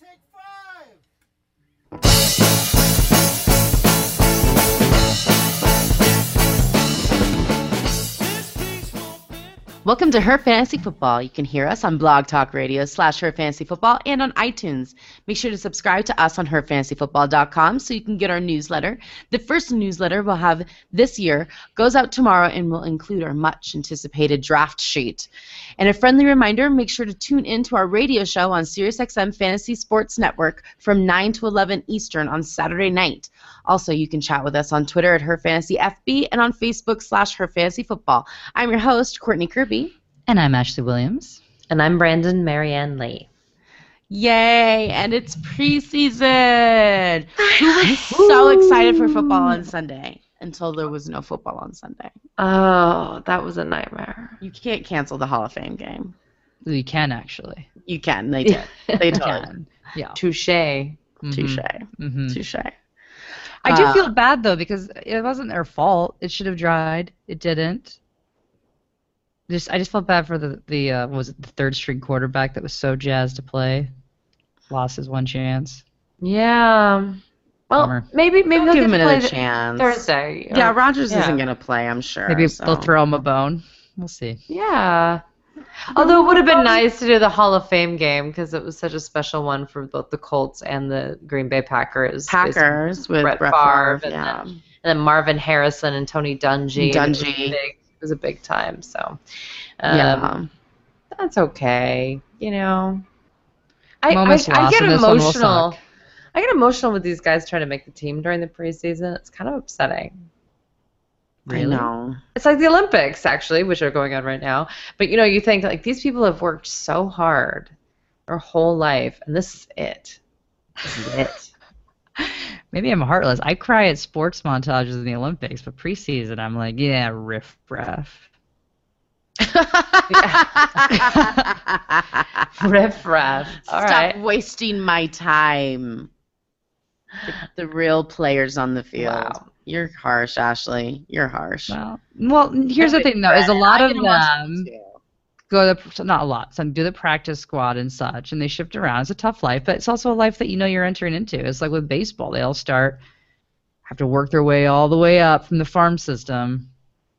take five. Welcome to Her Fantasy Football. You can hear us on Blog Talk Radio slash Her Fantasy Football and on iTunes. Make sure to subscribe to us on HerFantasyFootball.com so you can get our newsletter. The first newsletter we'll have this year goes out tomorrow and will include our much anticipated draft sheet. And a friendly reminder, make sure to tune in to our radio show on SiriusXM Fantasy Sports Network from 9 to 11 Eastern on Saturday night. Also, you can chat with us on Twitter at Her Fantasy FB and on Facebook slash Her Fantasy Football. I'm your host, Courtney Kirby. And I'm Ashley Williams. And I'm Brandon Marianne Lee. Yay! And it's preseason. Who was so excited for football on Sunday until there was no football on Sunday? Oh, that was a nightmare. You can't cancel the Hall of Fame game. You can actually. You can. They did. They did. can. Yeah. Touche. Touche. hmm Touche. I do Uh, feel bad though because it wasn't their fault. It should have dried. It didn't. Just I just felt bad for the the uh, what was it the third string quarterback that was so jazzed to play, lost his one chance. Yeah. Well, Bummer. maybe maybe They'll they'll give him get another chance. Thursday. Yeah, Rodgers yeah. isn't going to play, I'm sure. Maybe so. they'll throw him a bone. We'll see. Yeah. Although it would have been nice to do the Hall of Fame game because it was such a special one for both the Colts and the Green Bay Packers. Packers with Brett Brett, Favre Favre. and yeah. And then Marvin Harrison and Tony Dungy. and It was, a Dungy. big, it was a big time. So um, yeah. that's okay. You know, I, I, Moments I lost get and this one will emotional. I get emotional with these guys trying to make the team during the preseason. It's kind of upsetting. I know. It's like the Olympics, actually, which are going on right now. But you know, you think like these people have worked so hard their whole life, and this is it. This is it. Maybe I'm heartless. I cry at sports montages in the Olympics, but preseason I'm like, yeah, riff raff. Riff raff. All Stop right. wasting my time. The, the real players on the field. Wow. You're harsh, Ashley. You're harsh. Well, well, here's the thing though: is a lot of them go to the, not a lot. Some do the practice squad and such, and they shift around. It's a tough life, but it's also a life that you know you're entering into. It's like with baseball; they all start have to work their way all the way up from the farm system.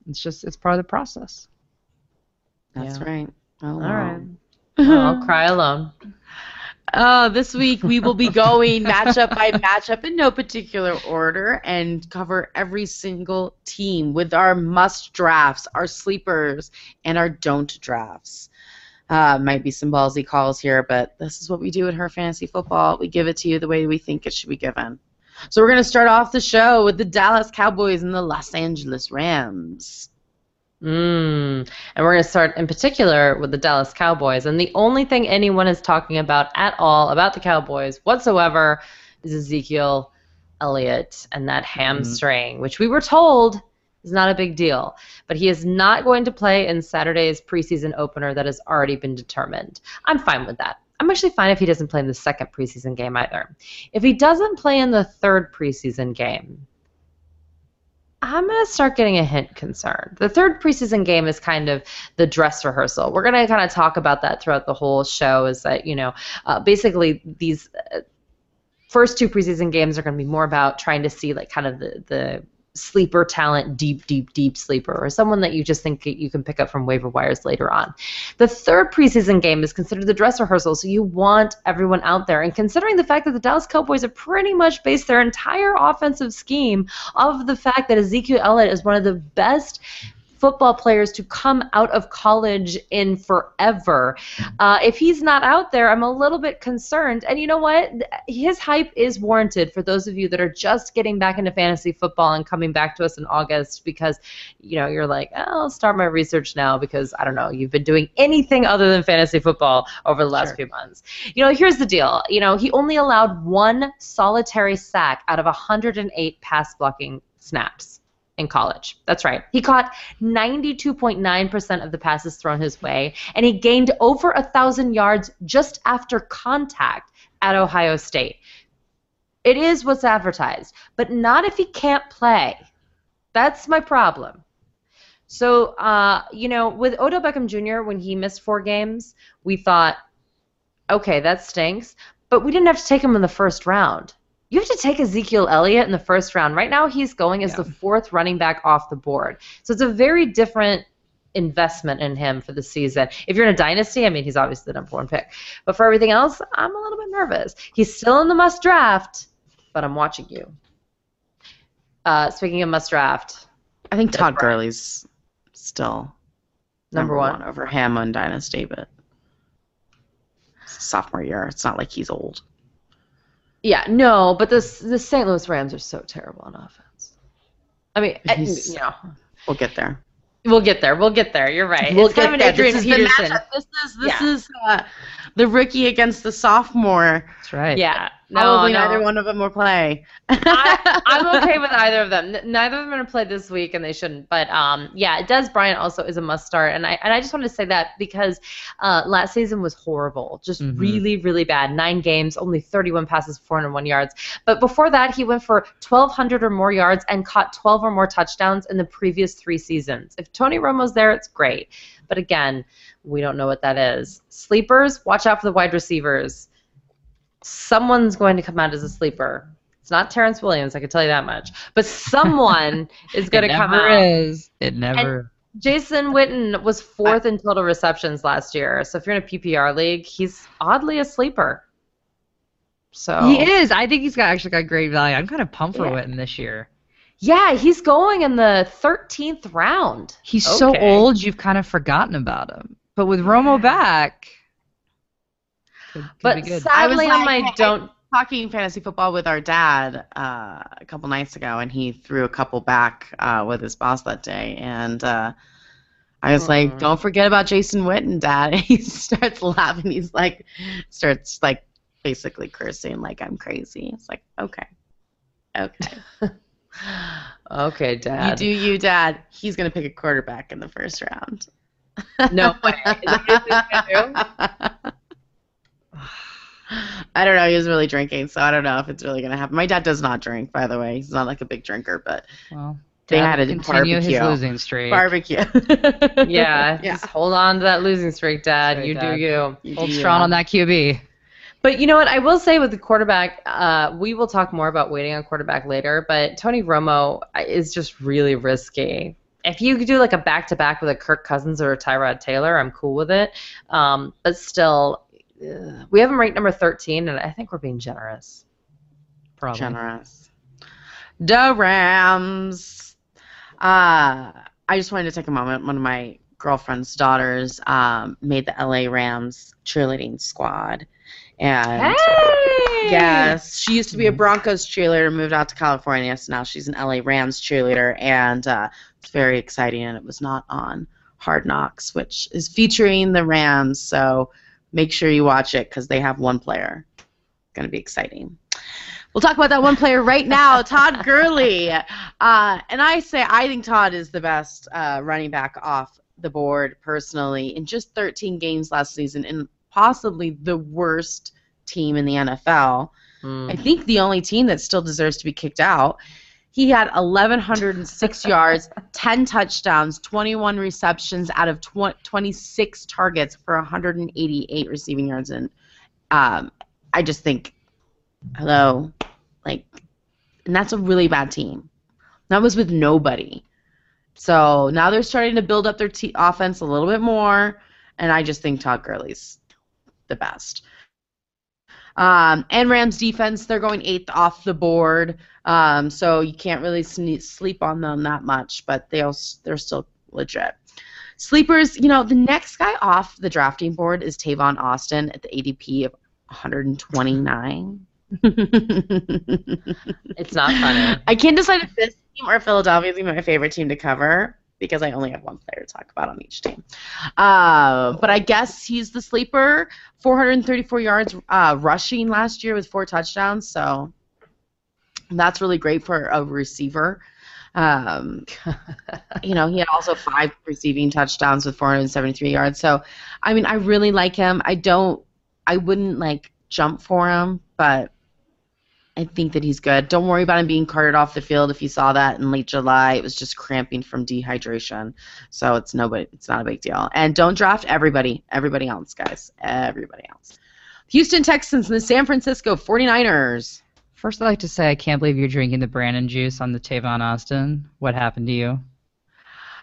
It's just it's part of the process. That's Yeah. right. Oh, All wow. right. Well, I'll cry alone. Uh, this week we will be going matchup by matchup in no particular order and cover every single team with our must drafts, our sleepers, and our don't drafts. Uh, might be some ballsy calls here, but this is what we do at Her Fantasy Football. We give it to you the way we think it should be given. So we're going to start off the show with the Dallas Cowboys and the Los Angeles Rams. Mm. And we're going to start in particular with the Dallas Cowboys. And the only thing anyone is talking about at all about the Cowboys whatsoever is Ezekiel Elliott and that hamstring, which we were told is not a big deal. But he is not going to play in Saturday's preseason opener that has already been determined. I'm fine with that. I'm actually fine if he doesn't play in the second preseason game either. If he doesn't play in the third preseason game, I'm going to start getting a hint concerned. The third preseason game is kind of the dress rehearsal. We're going to kind of talk about that throughout the whole show. Is that, you know, uh, basically these uh, first two preseason games are going to be more about trying to see, like, kind of the, the sleeper talent, deep, deep, deep sleeper, or someone that you just think you can pick up from waiver wires later on. The third preseason game is considered the dress rehearsal, so you want everyone out there. And considering the fact that the Dallas Cowboys have pretty much based their entire offensive scheme of the fact that Ezekiel Elliott is one of the best football players to come out of college in forever. Uh, if he's not out there, I'm a little bit concerned. And you know what? His hype is warranted for those of you that are just getting back into fantasy football and coming back to us in August because, you know, you're like, oh, I'll start my research now because I don't know, you've been doing anything other than fantasy football over the last Sure. few months. You know, here's the deal. You know, he only allowed one solitary sack out of 108 pass blocking snaps in college. That's right. He caught 92.9% of the passes thrown his way, and he gained over a thousand yards just after contact at Ohio State. It is what's advertised, but not if he can't play. That's my problem. So, uh, you know, with Odell Beckham Jr., when he missed four games, we thought, okay, that stinks. But we didn't have to take him in the first round. You have to take Ezekiel Elliott in the first round. Right now, he's going as Yeah. the fourth running back off the board. So it's a very different investment in him for the season. If you're in a dynasty, I mean, he's obviously the number one pick. But for everything else, I'm a little bit nervous. He's still in the must draft, but I'm watching you. Uh, speaking of must draft, I think Todd right. Gurley's still number, one. over him on Dynasty, but sophomore year. It's not like he's old. Yeah, no, but the the St. Louis Rams are so terrible on offense. I mean, I- He's- you know, We'll get there. we'll get there. We'll get there. You're right. We'll it's kind of an get there. Adrian This is the Peterson. matchup. This is this Yeah. is uh, the rookie against the sophomore. That's right. Yeah, no, Probably no. neither one of them will play. I, I'm okay with either of them. Neither of them are going to play this week, and they shouldn't. But um, yeah, Dez Bryant also is a must start, and I and I just wanted to say that because uh, last season was horrible, just Mhm. really really bad. Nine games, only 31 passes, 401 yards. But before that, he went for 1,200 or more yards and caught 12 or more touchdowns in the previous three seasons. If Tony Romo's there, it's great. But again, we don't know what that is. Sleepers, watch out for the wide receivers. Someone's going to come out as a sleeper. It's not Terrance Williams, I can tell you that much. But someone is going to come out never out. is. It never. Jason Witten was fourth in total receptions last year. So if you're in a PPR league, he's oddly a sleeper. So He is. I think he's got actually got great value. I'm kind of pumped for Yeah. Witten this year. yeah, he's going in the 13th round. He's so old, you've kind of forgotten about him. But with Romo back, could, could But sadly, I was on my like, I- don't. Talking fantasy football with our dad uh, a couple nights ago, and he threw a couple back uh, with his boss that day, and uh, I was Aw. like, "Don't forget about Jason Witten, Dad." And he starts laughing. He's like, starts like basically cursing, like I'm crazy. It's like, okay, okay. Okay, Dad. You do you, Dad. He's gonna pick a quarterback in the first round. No way. Is that what he's gonna do? I don't know. He was really drinking, so I don't know if it's really gonna happen. My dad does not drink, by the way. He's not like a big drinker, but well, they had a continue his losing streak. barbecue. Yeah, yeah. just hold on to that losing streak, Dad. Sorry, you Dad. do you. You Hold do strong you. on that QB. But you know what? I will say with the quarterback, uh, we will talk more about waiting on quarterback later. But Tony Romo uh, is just really risky. If you could do like a back to back with a Kirk Cousins or a Tyrod Taylor, I'm cool with it. Um, but still, uh, we have him ranked number 13, and I think we're being generous. Probably. Generous. The Rams. Uh, I just wanted to take a moment. One of my girlfriend's daughters um, made the LA Rams cheerleading squad. And Hey! Yes, she used to be a Broncos cheerleader, moved out to California, so now she's an LA Rams cheerleader, and uh, it's very exciting. And it was not on Hard Knocks, which is featuring the Rams. So make sure you watch it because they have one player. It's going to be exciting. We'll talk about that one player right now, Todd Gurley. Uh, and I say I think Todd is the best uh, running back off the board personally in just 13 games last season, and possibly the worst team in the NFL. Hmm. I think the only team that still deserves to be kicked out. He had 1,106 yards, 10 touchdowns, 21 receptions out of tw- 26 targets for 188 receiving yards. And um, I just think, hello, like, and that's a really bad team. That was with nobody. So now they're starting to build up their te- offense a little bit more, and I just think Todd Gurley's the best. Um, and Rams defense, they're going eighth off the board, um, so you can't really sleep on them that much, but they also, they're still legit. Sleepers, you know, the next guy off the drafting board is Tavon Austin at the ADP of 129. It's not funny. I can't decide if this team or Philadelphia is my favorite team to cover because I only have one player to talk about on each team. Uh, but I guess he's the sleeper. 434 yards uh, rushing last year with four touchdowns, so that's really great for a receiver. Um, you know, he had also five receiving touchdowns with 473 yards. So, I mean, I really like him. I don't, I wouldn't like jump for him, but I think that he's good. Don't worry about him being carted off the field. If you saw that in late July, it was just cramping from dehydration. So it's nobody. It's not a big deal. And don't draft everybody. Everybody else, guys. Everybody else. Houston Texans and the San Francisco 49ers. First, I'd like to say I can't believe you're drinking the Brandon juice on the Tavon Austin. What happened to you?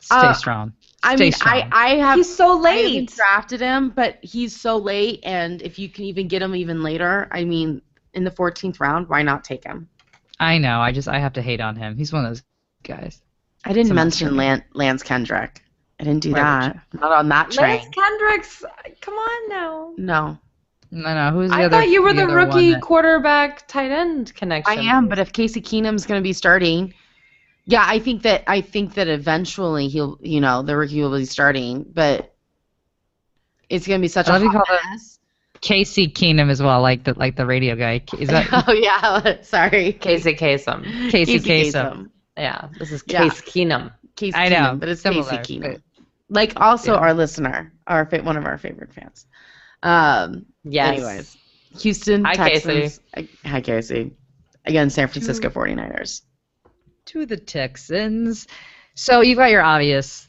Stay Uh, strong. I Stay mean, strong. I, I have He's so I haven't late. drafted him, but he's so late, and if you can even get him even later, I mean, in the 14th round, why not take him? I know. I just I have to hate on him. He's one of those guys. I didn't Some mention attorney. Lan- Lance Kendrick. I didn't do Why that. Not on that train. Lance Kendricks, come on now. No, No, no. Who's the I other? thought you were the, other one rookie that- quarterback tight end connection. I am. But if Casey Keenum's going to be starting, yeah, I think that I think that eventually he'll, you know, the rookie will be starting, but it's going to be such I a love you hot call it- mess. Casey Keenum as well, like the like the radio guy. Is that oh yeah, sorry, Casey Kasem. Casey Kasem? Yeah, this is Yeah. Case Keenum. Casey I know, Keenum, but it's similar, Casey Keenum. but- Like also Yeah. our listener, our one of our favorite fans. Um, Yes. Anyways, Houston Hi, Texans. Hi, Hi, Casey. Again, San Francisco 49ers. to the Texans. So you've got your obvious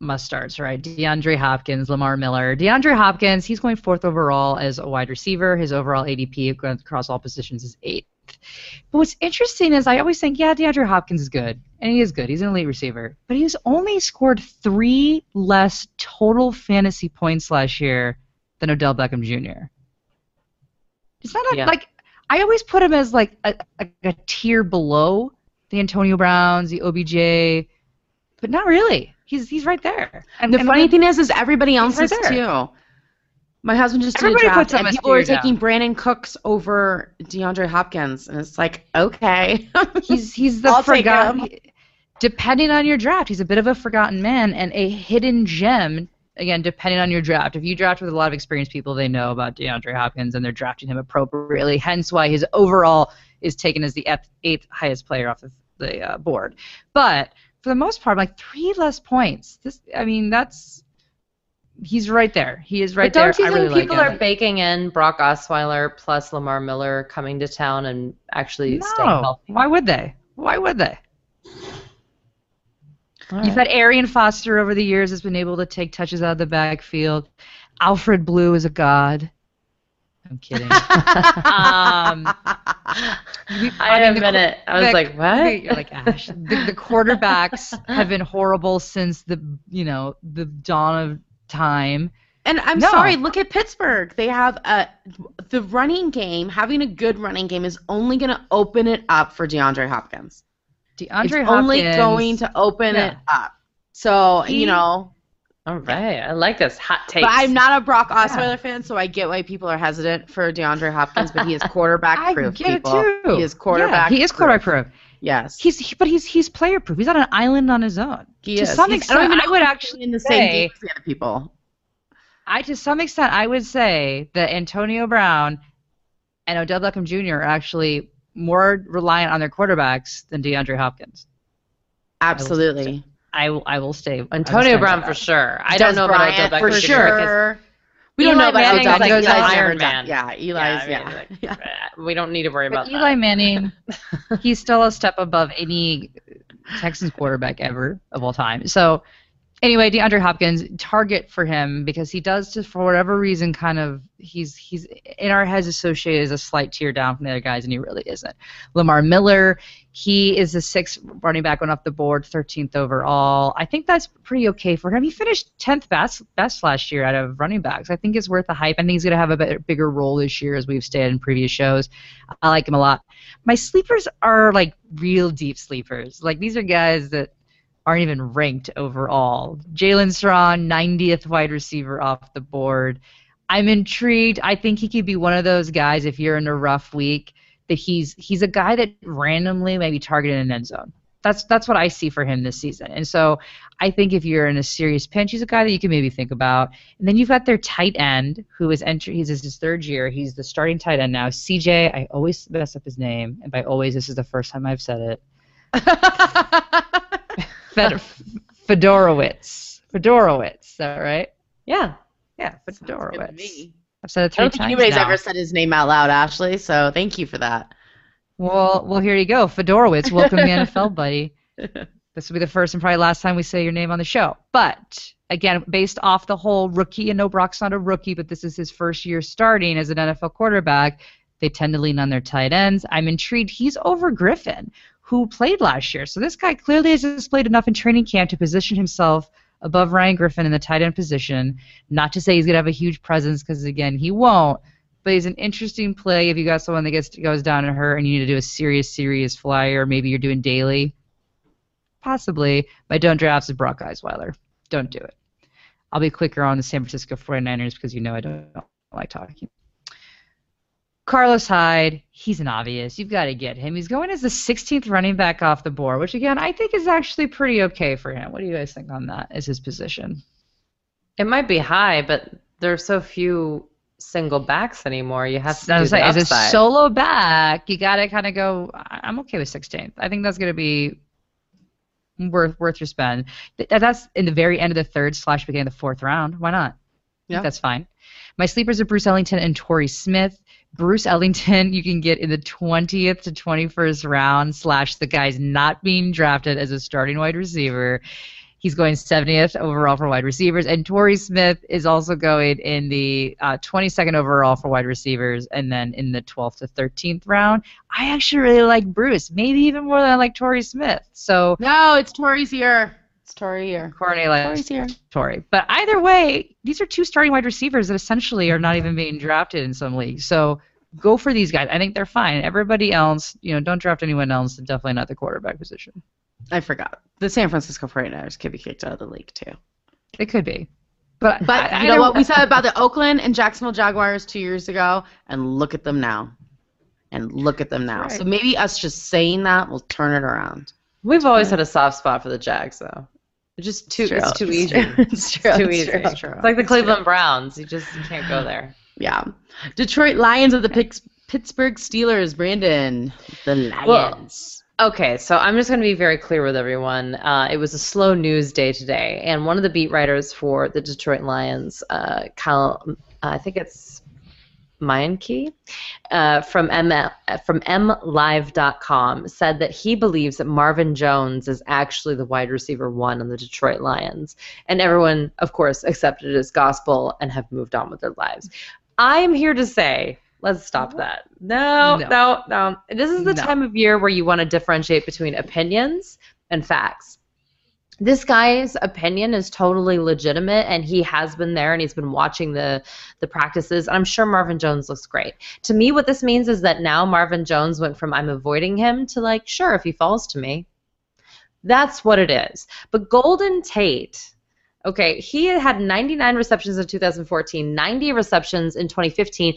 must starts, right? DeAndre Hopkins, Lamar Miller. DeAndre Hopkins, he's going fourth overall as a wide receiver. His overall ADP across all positions is eighth. But what's interesting is I always think, yeah, DeAndre Hopkins is good, and he is good. He's an elite receiver, but he's only scored three less total fantasy points last year than Odell Beckham Jr. It's not a, Yeah. like I always put him as like a, a, a tier below the Antonio Browns, the OBJ, but not really. He's he's right there. And The and funny thing is, is everybody else right is there. too. My husband just Everybody did a draft, and people were now. taking Brandin Cooks over DeAndre Hopkins, and it's like, okay. he's he's the forgotten. Depending on your draft, he's a bit of a forgotten man and a hidden gem. Again, depending on your draft. If you draft with a lot of experienced people, they know about DeAndre Hopkins and they're drafting him appropriately. Hence why his overall is taken as the eighth, highest player off of the uh, board. But for the most part, like three less points. This, I mean, that's he's right there. He is right but don't there. you I really think people like are baking in Brock Osweiler plus Lamar Miller coming to town and actually staying No. healthy? Why would they? Why would they? All You've right. had Arian Foster over the years has been able to take touches out of the backfield. Alfred Blue is a god. I'm kidding. um, I, mean, a the minute. I was the- like, what? You're like Ash. The, the quarterbacks have been horrible since the you know the dawn of time. And I'm No. sorry, look at Pittsburgh. They have a the running game. Having a good running game is only going to open it up for DeAndre Hopkins. DeAndre it's Hopkins. only going to open Yeah. it up. So He- you know, All right. I like this hot take. but I'm not a Brock Osweiler fan, so I get why people are hesitant for DeAndre Hopkins. But he is quarterback I proof. get people. it too. He is quarterback. Yeah, he is quarterback proof. Yes, He's he- but he's he's player proof. He's on an island on his own. he to is. some He's- extent, I, don't even I would actually in the say- same game as the other people. I to some extent I would say that Antonio Brown and Odell Beckham Jr. are actually more reliant on their quarterbacks than DeAndre Hopkins. Absolutely. I will I will stay. I will Antonio Brown for that. sure. I Dez don't know about Bryant Odell Beckham for Jr. sure. We don't Eli know about Manning's Odell like because Eli's Iron never done- Man. Yeah, Eli's. Yeah, Yeah, I mean, like, yeah. uh, We don't need to worry But about Eli that. Manning, he's still a step above any Texans quarterback ever of all time. So anyway, DeAndre Hopkins target for him because he does just for whatever reason kind of he's he's in our heads associated as a slight tier down from the other guys and he really isn't. Lamar Miller, he is the sixth running back going off the board, 13th overall. I think that's pretty okay for him. He finished 10th best best last year out of running backs. I think it's worth the hype. I think he's going to have a better, bigger role this year as we've stated in previous shows. I like him a lot. My sleepers are like real deep sleepers. Like these are guys that aren't even ranked overall. Jaelen Strong, 90th wide receiver off the board. I'm intrigued. I think he could be one of those guys if you're in a rough week that he's he's a guy that randomly maybe targeted an end zone. That's that's what I see for him this season. And so I think if you're in a serious pinch, he's a guy that you can maybe think about. And then you've got their tight end who is entry he's his third year. He's the starting tight end now. CJ, I always mess up his name, and by always this is the first time I've said it. Fed- Fiedorowicz. Fiedorowicz, is that right? Yeah. Yeah, Sounds good to Fiedorowicz. me. I've said it three I don't think times anybody's now. ever said his name out loud, Ashley. So thank you for that. Well, well, here you go. Fiedorowicz, welcome to the NFL, buddy. This will be the first and probably last time we say your name on the show. But again, based off the whole rookie, and no, Brock's not a rookie, but this is his first year starting as an NFL quarterback. They tend to lean on their tight ends. I'm intrigued. He's over Griffin, who played last year. So this guy clearly has displayed enough in training camp to position himself above Ryan Griffin in the tight end position. Not to say he's going to have a huge presence, because again, he won't. But he's an interesting play if you got someone that gets goes down to her and you need to do a serious, serious flyer. Maybe you're doing daily. Possibly. My don't drafts is Brock Osweiler. Don't do it. I'll be quicker on the San Francisco 49ers because you know I don't like talking. Carlos Hyde, he's an obvious. You've got to get him. He's going as the 16th running back off the board, which again I think is actually pretty okay for him. What do you guys think on that as his position? It might be high, but there are so few single backs anymore. You have to I do the like, as a solo back, you got to kind of go. I'm okay with 16th. I think that's going to be worth worth your spend. That's in the very end of the third slash beginning of the fourth round. Why not? I think Yeah. that's fine. My sleepers are Bruce Ellington and Torrey Smith. Bruce Ellington, you can get in the 20th to 21st round, slash the guy's not being drafted as a starting wide receiver. He's going 70th overall for wide receivers, and Torrey Smith is also going in the uh, 22nd overall for wide receivers, and then in the 12th to 13th round. I actually really like Bruce, maybe even more than I like Torrey Smith. So No, it's Torrey's year. It's Torrey year. Courtney likes Torrey's year. Torrey. But either way, these are two starting wide receivers that essentially are not even being drafted in some leagues. So go for these guys. I think they're fine. Everybody else, you know, don't draft anyone else, and definitely not the quarterback position. I forgot. The San Francisco 49ers could be kicked out of the league too. It could be. But, But I- you know what we said about the Oakland and Jacksonville Jaguars two years ago, and look at them now. And look at them now. Right. So maybe us just saying that will turn it around. We've always had a soft spot for the Jags, though. It's just too. It's, too easy. It's true. It's too it's easy. true, it's true. It's like the It's true. Cleveland Browns. You just you can't go there. Yeah. Detroit Lions of the Pix- Pittsburgh Steelers, Brandon. The Well, Lions. Okay, so I'm just going to be very clear with everyone. Uh, it was a slow news day today, and one of the beat writers for the Detroit Lions, uh, Kyle, I think it's Meinke, uh, from M from MLive.com, said that he believes that Marvin Jones is actually the wide receiver one on the Detroit Lions, and everyone, of course, accepted it as gospel and have moved on with their lives. I'm here to say. Let's stop that. No, No. no, no. This is the No. time of year where you want to differentiate between opinions and facts. This guy's opinion is totally legitimate, and he has been there, and he's been watching the the practices. And I'm sure Marvin Jones looks great. To me, what this means is that now Marvin Jones went from I'm avoiding him to like, sure, if he falls to me, that's what it is. But Golden Tate, okay, he had 99 receptions in 2014, 90 receptions in 2015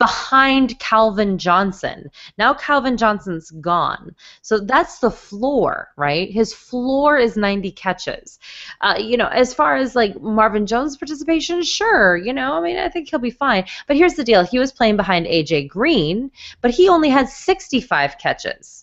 behind Calvin Johnson. Now Calvin Johnson's gone. So that's the floor, right? His floor is 90 catches. Uh, you know, as far as like Marvin Jones' participation, sure, you know, I mean, I think he'll be fine. But here's the deal he was playing behind AJ Green, but he only had 65 catches.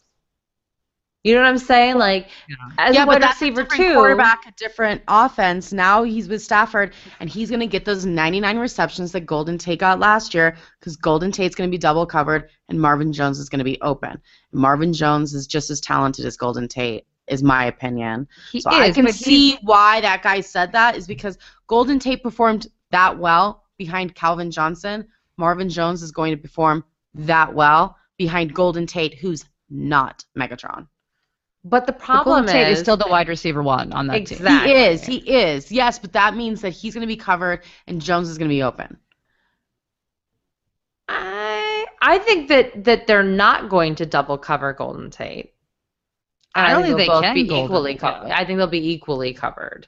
You know what I'm saying? Like, as yeah, a but wide receiver a different too. quarterback, a different offense. Now he's with Stafford, and he's going to get those 99 receptions that Golden Tate got last year because Golden Tate's going to be double covered, and Marvin Jones is going to be open. Marvin Jones is just as talented as Golden Tate, is my opinion. He So I can see why that guy said that is because Golden Tate performed that well behind Calvin Johnson. Marvin Jones is going to perform that well behind Golden Tate, who's not Megatron. But the problem Golden Tate is, is still the wide receiver one on that team. Exactly. He is. He is. Yes, but that means that he's going to be covered and Jones is going to be open. I I think that that they're not going to double cover Golden Tate. I don't think they'll they both can be Golden equally covered. I think they'll be equally covered.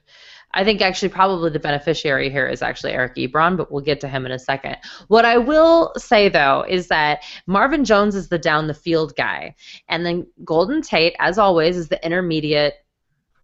I think actually probably the beneficiary here is actually Eric Ebron, but we'll get to him in a second. What I will say though is that Marvin Jones is the down the field guy, and then Golden Tate, as always, is the intermediate,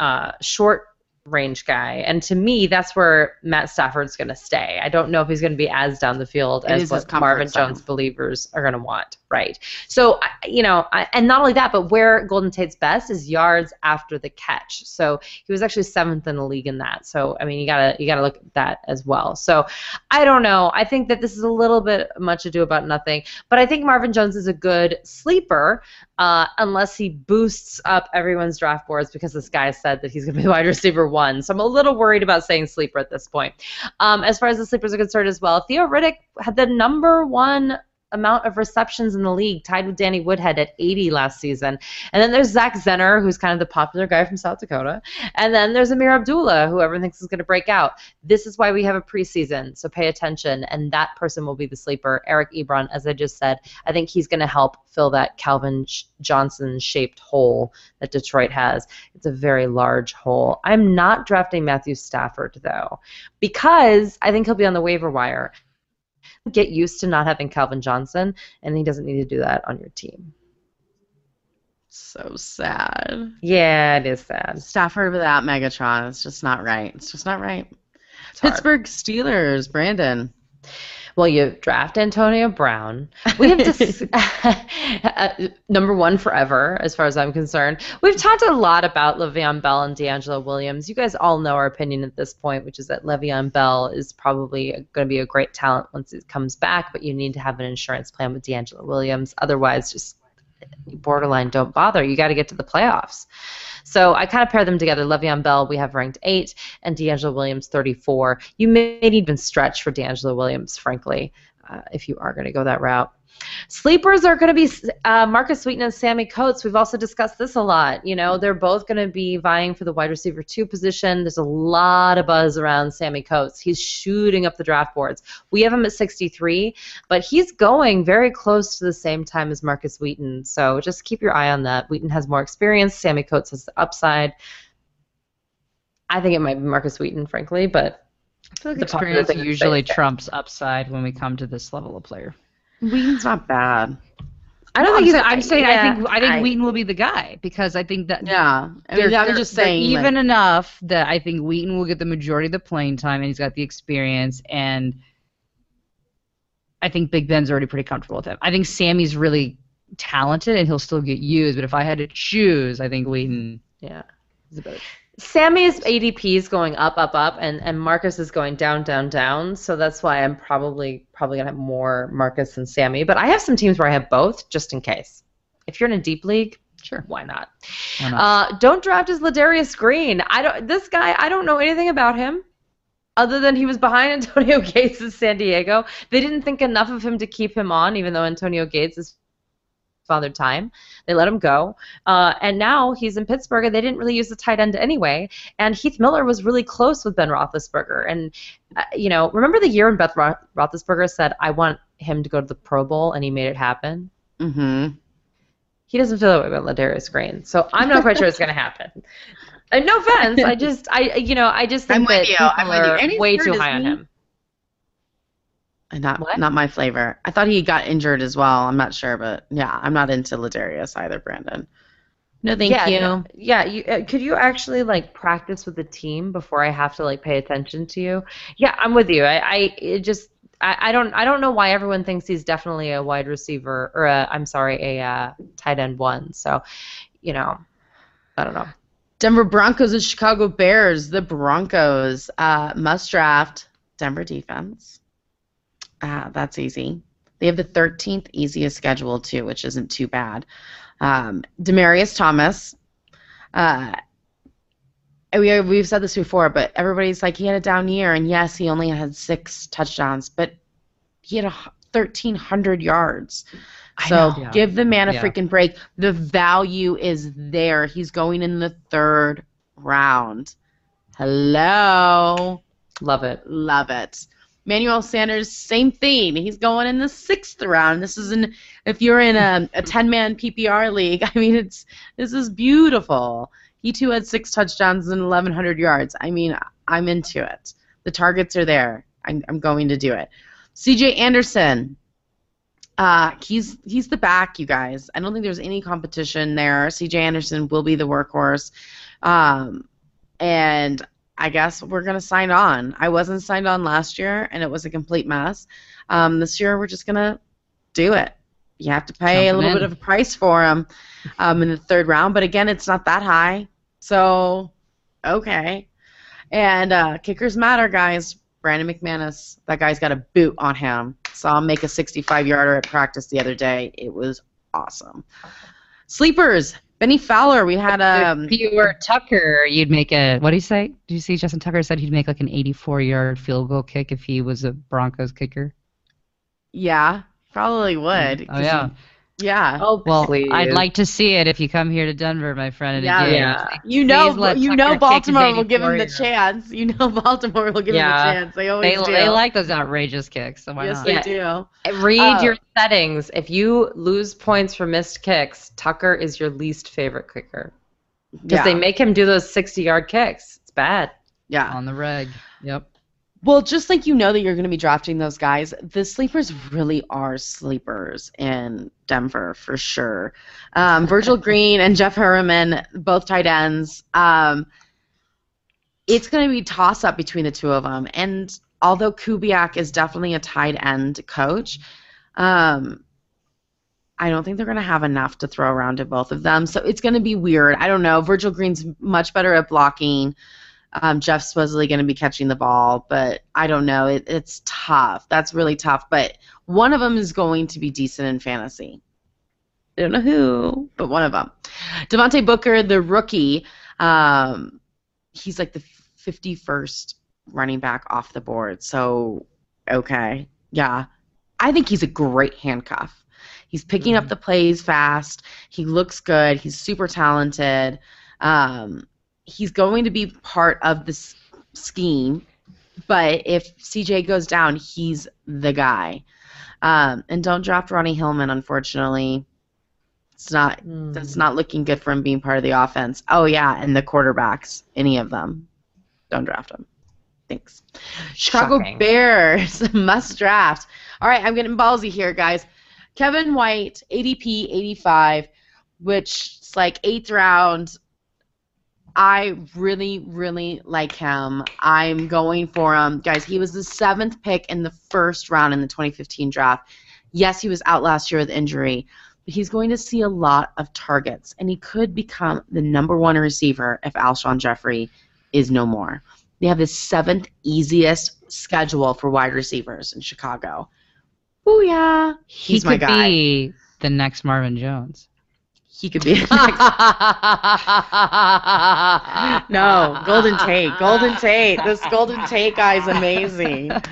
uh, short range guy. And to me, that's where Matt Stafford's going to stay. I don't know if he's going to be as down the field It as what Marvin zone. Jones believers are going to want, right? So, you know, and not only that, but where Golden Tate's best is yards after the catch. So he was actually seventh in the league in that. So, I mean, you gotta you gotta look at that as well. So, I don't know. I think that this is a little bit much ado about nothing, but I think Marvin Jones is a good sleeper uh, unless he boosts up everyone's draft boards because this guy said that he's going to be wide receiver one. So I'm a little worried about saying sleeper at this point. Um, as far as the sleepers are concerned as well, Theo Riddick had the number one amount of receptions in the league, tied with Danny Woodhead at 80 last season. And then there's Zach Zenner, who's kind of the popular guy from South Dakota. And then there's Ameer Abdullah, who everyone thinks is going to break out. This is why we have a preseason, so pay attention. And that person will be the sleeper. Eric Ebron, as I just said, I think he's going to help fill that Calvin Johnson shaped hole that Detroit has. It's a very large hole. I'm not drafting Matthew Stafford, though, because I think he'll be on the waiver wire. Get used to not having Calvin Johnson, and he doesn't need to do that on your team. So sad. Yeah, it is sad. Stafford without Megatron. It's just not right. It's just not right. It's. Pittsburgh Steelers, Brandon. Well, you draft Antonio Brown. We have dis- uh, number one forever, as far as I'm concerned. We've talked a lot about Le'Veon Bell and DeAngelo Williams. You guys all know our opinion at this point, which is that Le'Veon Bell is probably going to be a great talent once it comes back, but you need to have an insurance plan with DeAngelo Williams. Otherwise, just borderline don't bother. You got to get to the playoffs. So I kind of pair them together. Le'Veon Bell, we have ranked eight, and DeAngelo Williams, 34. You may even stretch for DeAngelo Williams, frankly, uh, if you are going to go that route. Sleepers are going to be uh, Marcus Wheaton and Sammy Coates. We've also discussed this a lot. You know, they're both going to be vying for the wide receiver two position. There's a lot of buzz around Sammy Coates. He's shooting up the draft boards. We have him at 63, but he's going very close to the same time as Marcus Wheaton. So just keep your eye on that. Wheaton has more experience. Sammy Coates has the upside. I think it might be Marcus Wheaton, frankly, but I feel like experience thing to say usually trumps upside when we come to this level of player. Wheaton's not bad. I don't No, think I'm, he's. saying, I'm saying I think I think Wheaton will be the guy because I think that Yeah. I mean, I'm just saying. like- even enough that I think Wheaton will get the majority of the playing time and he's got the experience and I think Big Ben's already pretty comfortable with him. I think Sammy's really talented and he'll still get used, but if I had to choose, I think Wheaton Yeah. is a better. Sammy's ADP is going up, up, up, and, and Marcus is going down, down, down. So that's why I'm probably probably gonna have more Marcus than Sammy. But I have some teams where I have both, just in case. If you're in a deep league, Sure. why not? Why not? Uh, don't draft as Ladarius Green. I don't. This guy, I don't know anything about him, other than he was behind Antonio Gates in San Diego. They didn't think enough of him to keep him on, even though Antonio Gates is father time. They let him go, uh, and now he's in Pittsburgh, and they didn't really use the tight end anyway. And Heath Miller was really close with Ben Roethlisberger, and uh, you know, remember the year when Beth Ro- Roethlisberger said, "I want him to go to the Pro Bowl," and he made it happen. Mhm. He doesn't feel that way about Ladarius Green, so I'm not quite sure it's going to happen. And no offense, I just, I, you know, I just think I'm with that you, people I'm with you. are way too high on him. And Not What? not my flavor. I thought he got injured as well. I'm not sure, but yeah, I'm not into Ladarius either, Brandon. No, thank yeah, you. no- yeah. You, uh, could you actually like practice with the team before I have to like pay attention to you? Yeah, I'm with you. I, I it just, I, I don't, I don't know why everyone thinks he's definitely a wide receiver or a, I'm sorry, a uh, tight end one. So, you know, I don't know. Denver Broncos and Chicago Bears. The Broncos uh, must draft Denver defense. Uh, that's easy. They have the 13th easiest schedule too, which isn't too bad. Um, Demaryius Thomas. Uh, we we've said this before, but everybody's like he had a down year, and yes, he only had six touchdowns, but he had a h- 1,300 yards. So know. give the man a Yeah. freaking break. The value is there. He's going in the third round. Hello. Love it. Love it. Manuel Sanders, same thing. He's going in the sixth round. This is an if you're in a, a 10 man PPR league, I mean it's this is beautiful. He too had six touchdowns and 1,100 yards. I mean, I'm into it. The targets are there. I'm, I'm going to do it. C.J. Anderson, uh, he's he's the back, you guys. I don't think there's any competition there. C.J. Anderson will be the workhorse, um, and I guess we're gonna sign on. I wasn't signed on last year, and it was a complete mess. Um, this year, we're just gonna do it. You have to pay Jumping a little in. bit of a price for them um, in the third round, but again, it's not that high. So, okay. And uh, kickers matter, guys. Brandon McManus, that guy's got a boot on him. Saw him make a 65 yarder at practice the other day. It was awesome. Sleepers, Bennie Fowler. We had um, if you were Tucker, you'd make a. What did he say? Did you see Justin Tucker said he'd make like an 84-yard field goal kick if he was a Broncos kicker? yeah, probably would. Oh 'cause yeah. he- yeah. Oh, Well, please. I'd like to see it if you come here to Denver, my friend. In Yeah, a yeah. You know, you Tucker know, Baltimore will give him the chance. You know, Baltimore will give Yeah. him the chance. They always They, do. they like those outrageous kicks, so why yes, not? they Yeah. do. Eh, read Oh. your settings. If you lose points for missed kicks, Tucker is your least favorite kicker because Yeah. they make him do those 60-yard kicks. It's bad. yeah. On the reg. Yep. Well, just like you know that you're going to be drafting those guys, the sleepers really are sleepers in Denver for sure. Um, Virgil Green and Jeff Heuerman, both tight ends. Um, it's going to be toss up between the two of them. And although Kubiak is definitely a tight end coach, um, I don't think they're going to have enough to throw around to both of them. So it's going to be weird. I don't know. Virgil Green's much better at blocking. Um, Jeff's supposedly going to be catching the ball, but I don't know. It, it's tough. That's really tough. But one of them is going to be decent in fantasy. I don't know who, but one of them. Devontae Booker, the rookie, um, he's like the 51st running back off the board. So, okay. Yeah. I think he's a great handcuff. He's picking up Mhm. the plays fast. He looks good. He's super talented. Um, he's going to be part of this scheme, but if CJ goes down, he's the guy. Um, and don't draft Ronnie Hillman, unfortunately. It's not Mm. that's not looking good for him being part of the offense. Oh yeah, and the quarterbacks, any of them, don't draft them. Thanks. Chicago Shocking. Bears must draft. All right, I'm getting ballsy here, guys. Kevin White, ADP 85, which is like eighth round. I really, really like him. I'm going for him. Guys, he was the seventh pick in the first round in the 2015 draft. Yes, he was out last year with injury, but he's going to see a lot of targets, and he could become the number one receiver if Alshon Jeffery is no more. They have the seventh easiest schedule for wide receivers in Chicago. Oh yeah, he's he my could guy. be the next Marvin Jones. He could be. no, Golden Tate. Golden Tate. This Golden Tate guy is amazing. Uh,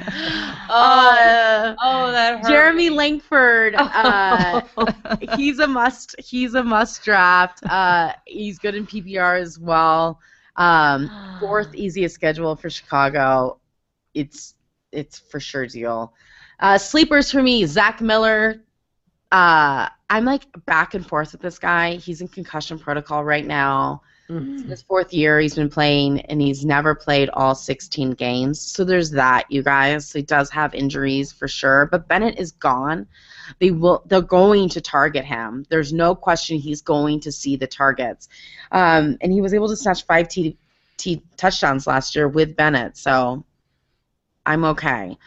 oh, that hurt. Jeremy Langford. Uh, he's a must. He's a must draft. Uh, he's good in PPR as well. Um, fourth easiest schedule for Chicago. It's it's for sure deal. Uh, sleepers for me: Zach Miller. Uh, I'm like back and forth with this guy. He's in concussion protocol right now. Mhm. It's his fourth year he's been playing, and he's never played all 16 games. So there's that, you guys. So he does have injuries for sure. But Bennett is gone. They will. They're going to target him. There's no question he's going to see the targets. Um, and he was able to snatch five t- t- touchdowns last year with Bennett. So I'm okay.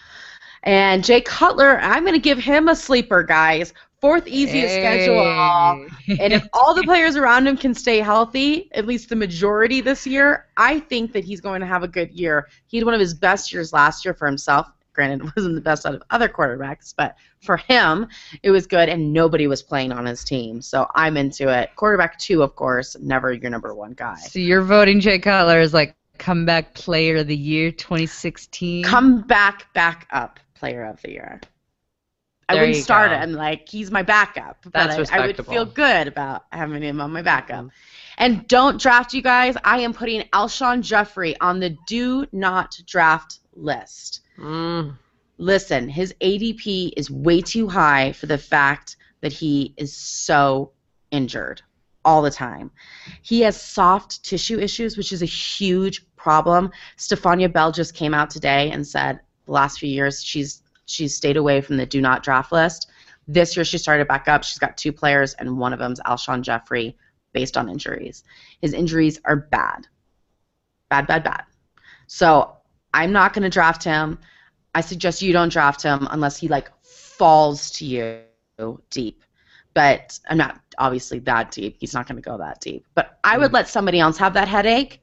And Jay Cutler, I'm going to give him a sleeper, guys. Fourth easiest schedule. And if all the players around him can stay healthy, at least the majority this year, I think that he's going to have a good year. He had one of his best years last year for himself. Granted, it wasn't the best out of other quarterbacks, but for him, it was good, and nobody was playing on his team. So I'm into it. Quarterback two, of course, never your number one guy. So you're voting Jay Cutler as like comeback player of the year 2016. Come back, back up, player of the year. I There wouldn't start go. him like he's my backup, but That's I, I would feel good about having him on my backup. And don't draft you guys. I am putting Alshon Jeffery on the do not draft list. Mm. Listen, his ADP is way too high for the fact that he is so injured all the time. He has soft tissue issues, which is a huge problem. Stephania Bell just came out today and said the last few years she's she's stayed away from the do not draft list. This year she started back up. She's got two players, and one of them's Alshon Jeffery, based on injuries. His injuries are bad, bad, bad, bad. So I'm not going to draft him. I suggest you don't draft him unless he like falls to you deep. But I'm not obviously that deep. He's not going to go that deep. But I would hmm. let somebody else have that headache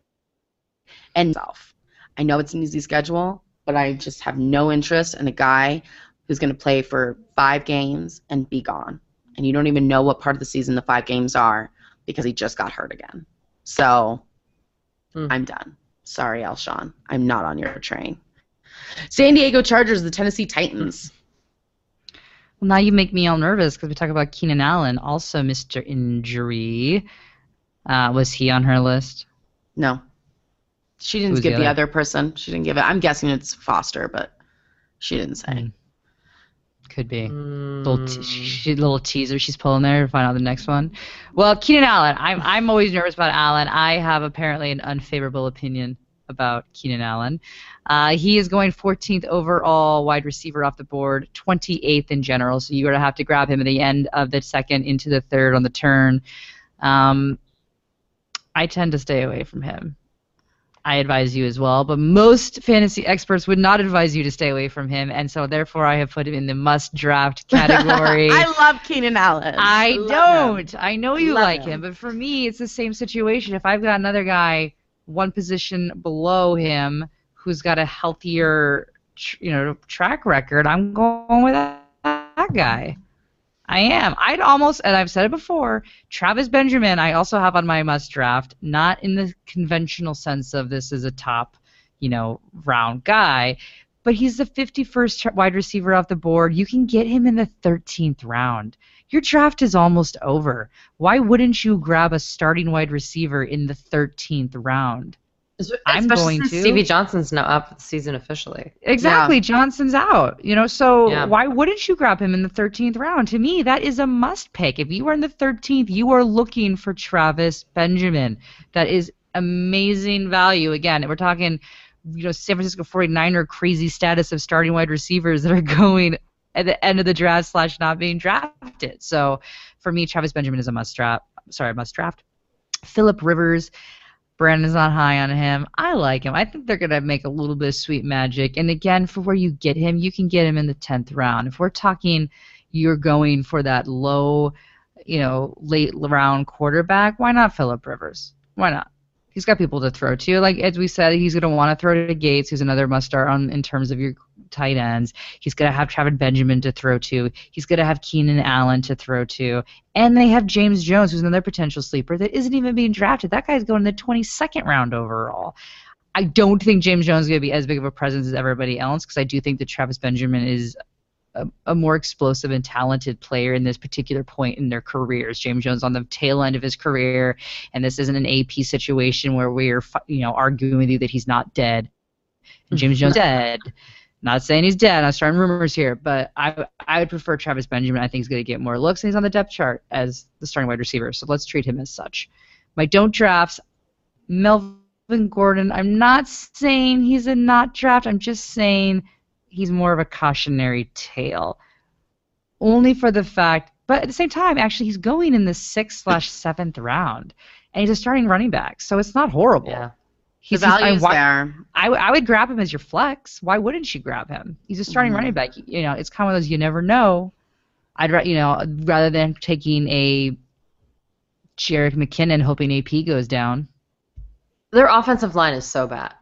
and self. I know it's an easy schedule, but I just have no interest in a guy who's going to play for five games and be gone. And you don't even know what part of the season the five games are because he just got hurt again. So Hmm. I'm done. Sorry, Alshon. I'm not on your train. San Diego Chargers, the Tennessee Titans. Well, now you make me all nervous because we talk about Keenan Allen, also Mr. Injury. Uh, was he on her list? No. She didn't Who's give the the other? other person. She didn't give it. I'm guessing it's Foster, but she didn't say. Hmm. Could be. Mm, Little, t- she, little teaser she's pulling there to find out the next one. Well, Keenan Allen. I'm I'm always nervous about Allen. I have apparently an unfavorable opinion about Keenan Allen. Uh, he is going 14th overall wide receiver off the board, 28th in general. So you're gonna have to grab him at the end of the second into the third on the turn. Um, I tend to stay away from him. I advise you as well, but most fantasy experts would not advise you to stay away from him, and so therefore I have put him in the must draft category. I love Keenan Allen. I love don't. I know you Love like him. him. but for me, it's the same situation. If I've got another guy one position below him who's got a healthier, tr- you know, track record, I'm going with that guy. I am. I'd almost, and I've said it before, Travis Benjamin. I also have on my must draft, not in the conventional sense of this is a top, you know, round guy, but he's the 51st wide receiver off the board. You can get him in the 13th round. Your draft is almost over. Why wouldn't you grab a starting wide receiver in the 13th round? I'm going since to. Stevie Johnson's now up for the season officially. Exactly. Johnson's out. You know, so Yeah. why wouldn't you grab him in the 13th round? To me, that is a must pick. If you are in the 13th, you are looking for Travis Benjamin. That is amazing value. Again, we're talking, you know, San Francisco 49er crazy status of starting wide receivers that are going at the end of the draft slash not being drafted. So for me, Travis Benjamin is a must draft. Sorry, must draft. Philip Rivers. Brandon's not high on him. I like him. I think they're gonna make a little bit of sweet magic. And again, for where you get him, you can get him in the tenth round. If we're talking, you're going for that low, you know, late round quarterback. Why not Philip Rivers? Why not? He's got people to throw to. Like as we said, he's gonna want to throw to Gates, who's another must start on in terms of your tight ends. He's gonna have Travis Benjamin to throw to. He's gonna have Keenan Allen to throw to. And they have James Jones, who's another potential sleeper that isn't even being drafted. That guy's going in the 22nd round overall. I don't think James Jones is going to be as big of a presence as everybody else because I do think that Travis Benjamin is a, a more explosive and talented player in this particular point in their careers. James Jones on the tail end of his career, and this isn't an AP situation where we're you know arguing with you that he's not dead. Mm-hmm. James Jones dead. Not saying he's dead. I'm starting rumors here, but I I would prefer Travis Benjamin. I think he's going to get more looks, and he's on the depth chart as the starting wide receiver. So let's treat him as such. My don't drafts, Melvin Gordon. I'm not saying he's a not draft. I'm just saying he's more of a cautionary tale. Only for the fact, but at the same time, actually, he's going in the sixth slash seventh round, and he's a starting running back, so it's not horrible. Yeah. The He's, I- value's why- there. I, I would grab him as your flex. Why wouldn't you grab him? He's a starting Mhm. running back. You know, it's kind of those you never know. I'd you know rather than taking a Jerick McKinnon hoping AP goes down. Their offensive line is so bad.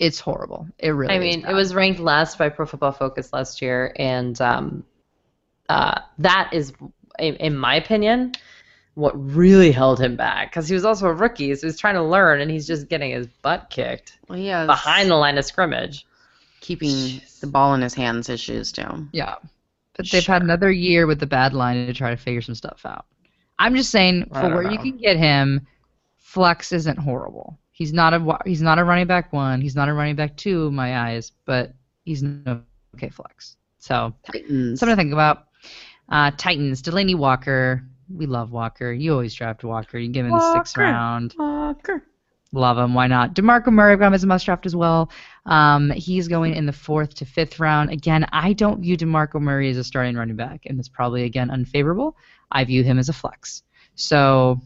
It's horrible. It really. I mean, it was ranked last by Pro Football Focus last year, and um, uh, that is, in, in my opinion, what really held him back because he was also a rookie, so he's trying to learn, and he's just getting his butt kicked Well, he has behind the line of scrimmage. keeping the ball in his hands issues too. Yeah, but they've had another year with the bad line to try to figure some stuff out. I'm just saying, I for don't where you can get him, flex isn't horrible. He's not a he's not a running back one. He's not a running back two in my eyes, but he's an okay flex. So Titans. something to think about. Uh, Titans, Delanie Walker. We love Walker. You always draft Walker. You give him in the sixth round. Walker. Love him. Why not? DeMarco Murray, I've got him as a must draft as well. Um, he's going in the fourth to fifth round. Again, I don't view DeMarco Murray as a starting running back, and it's probably, again, unfavorable. I view him as a flex. So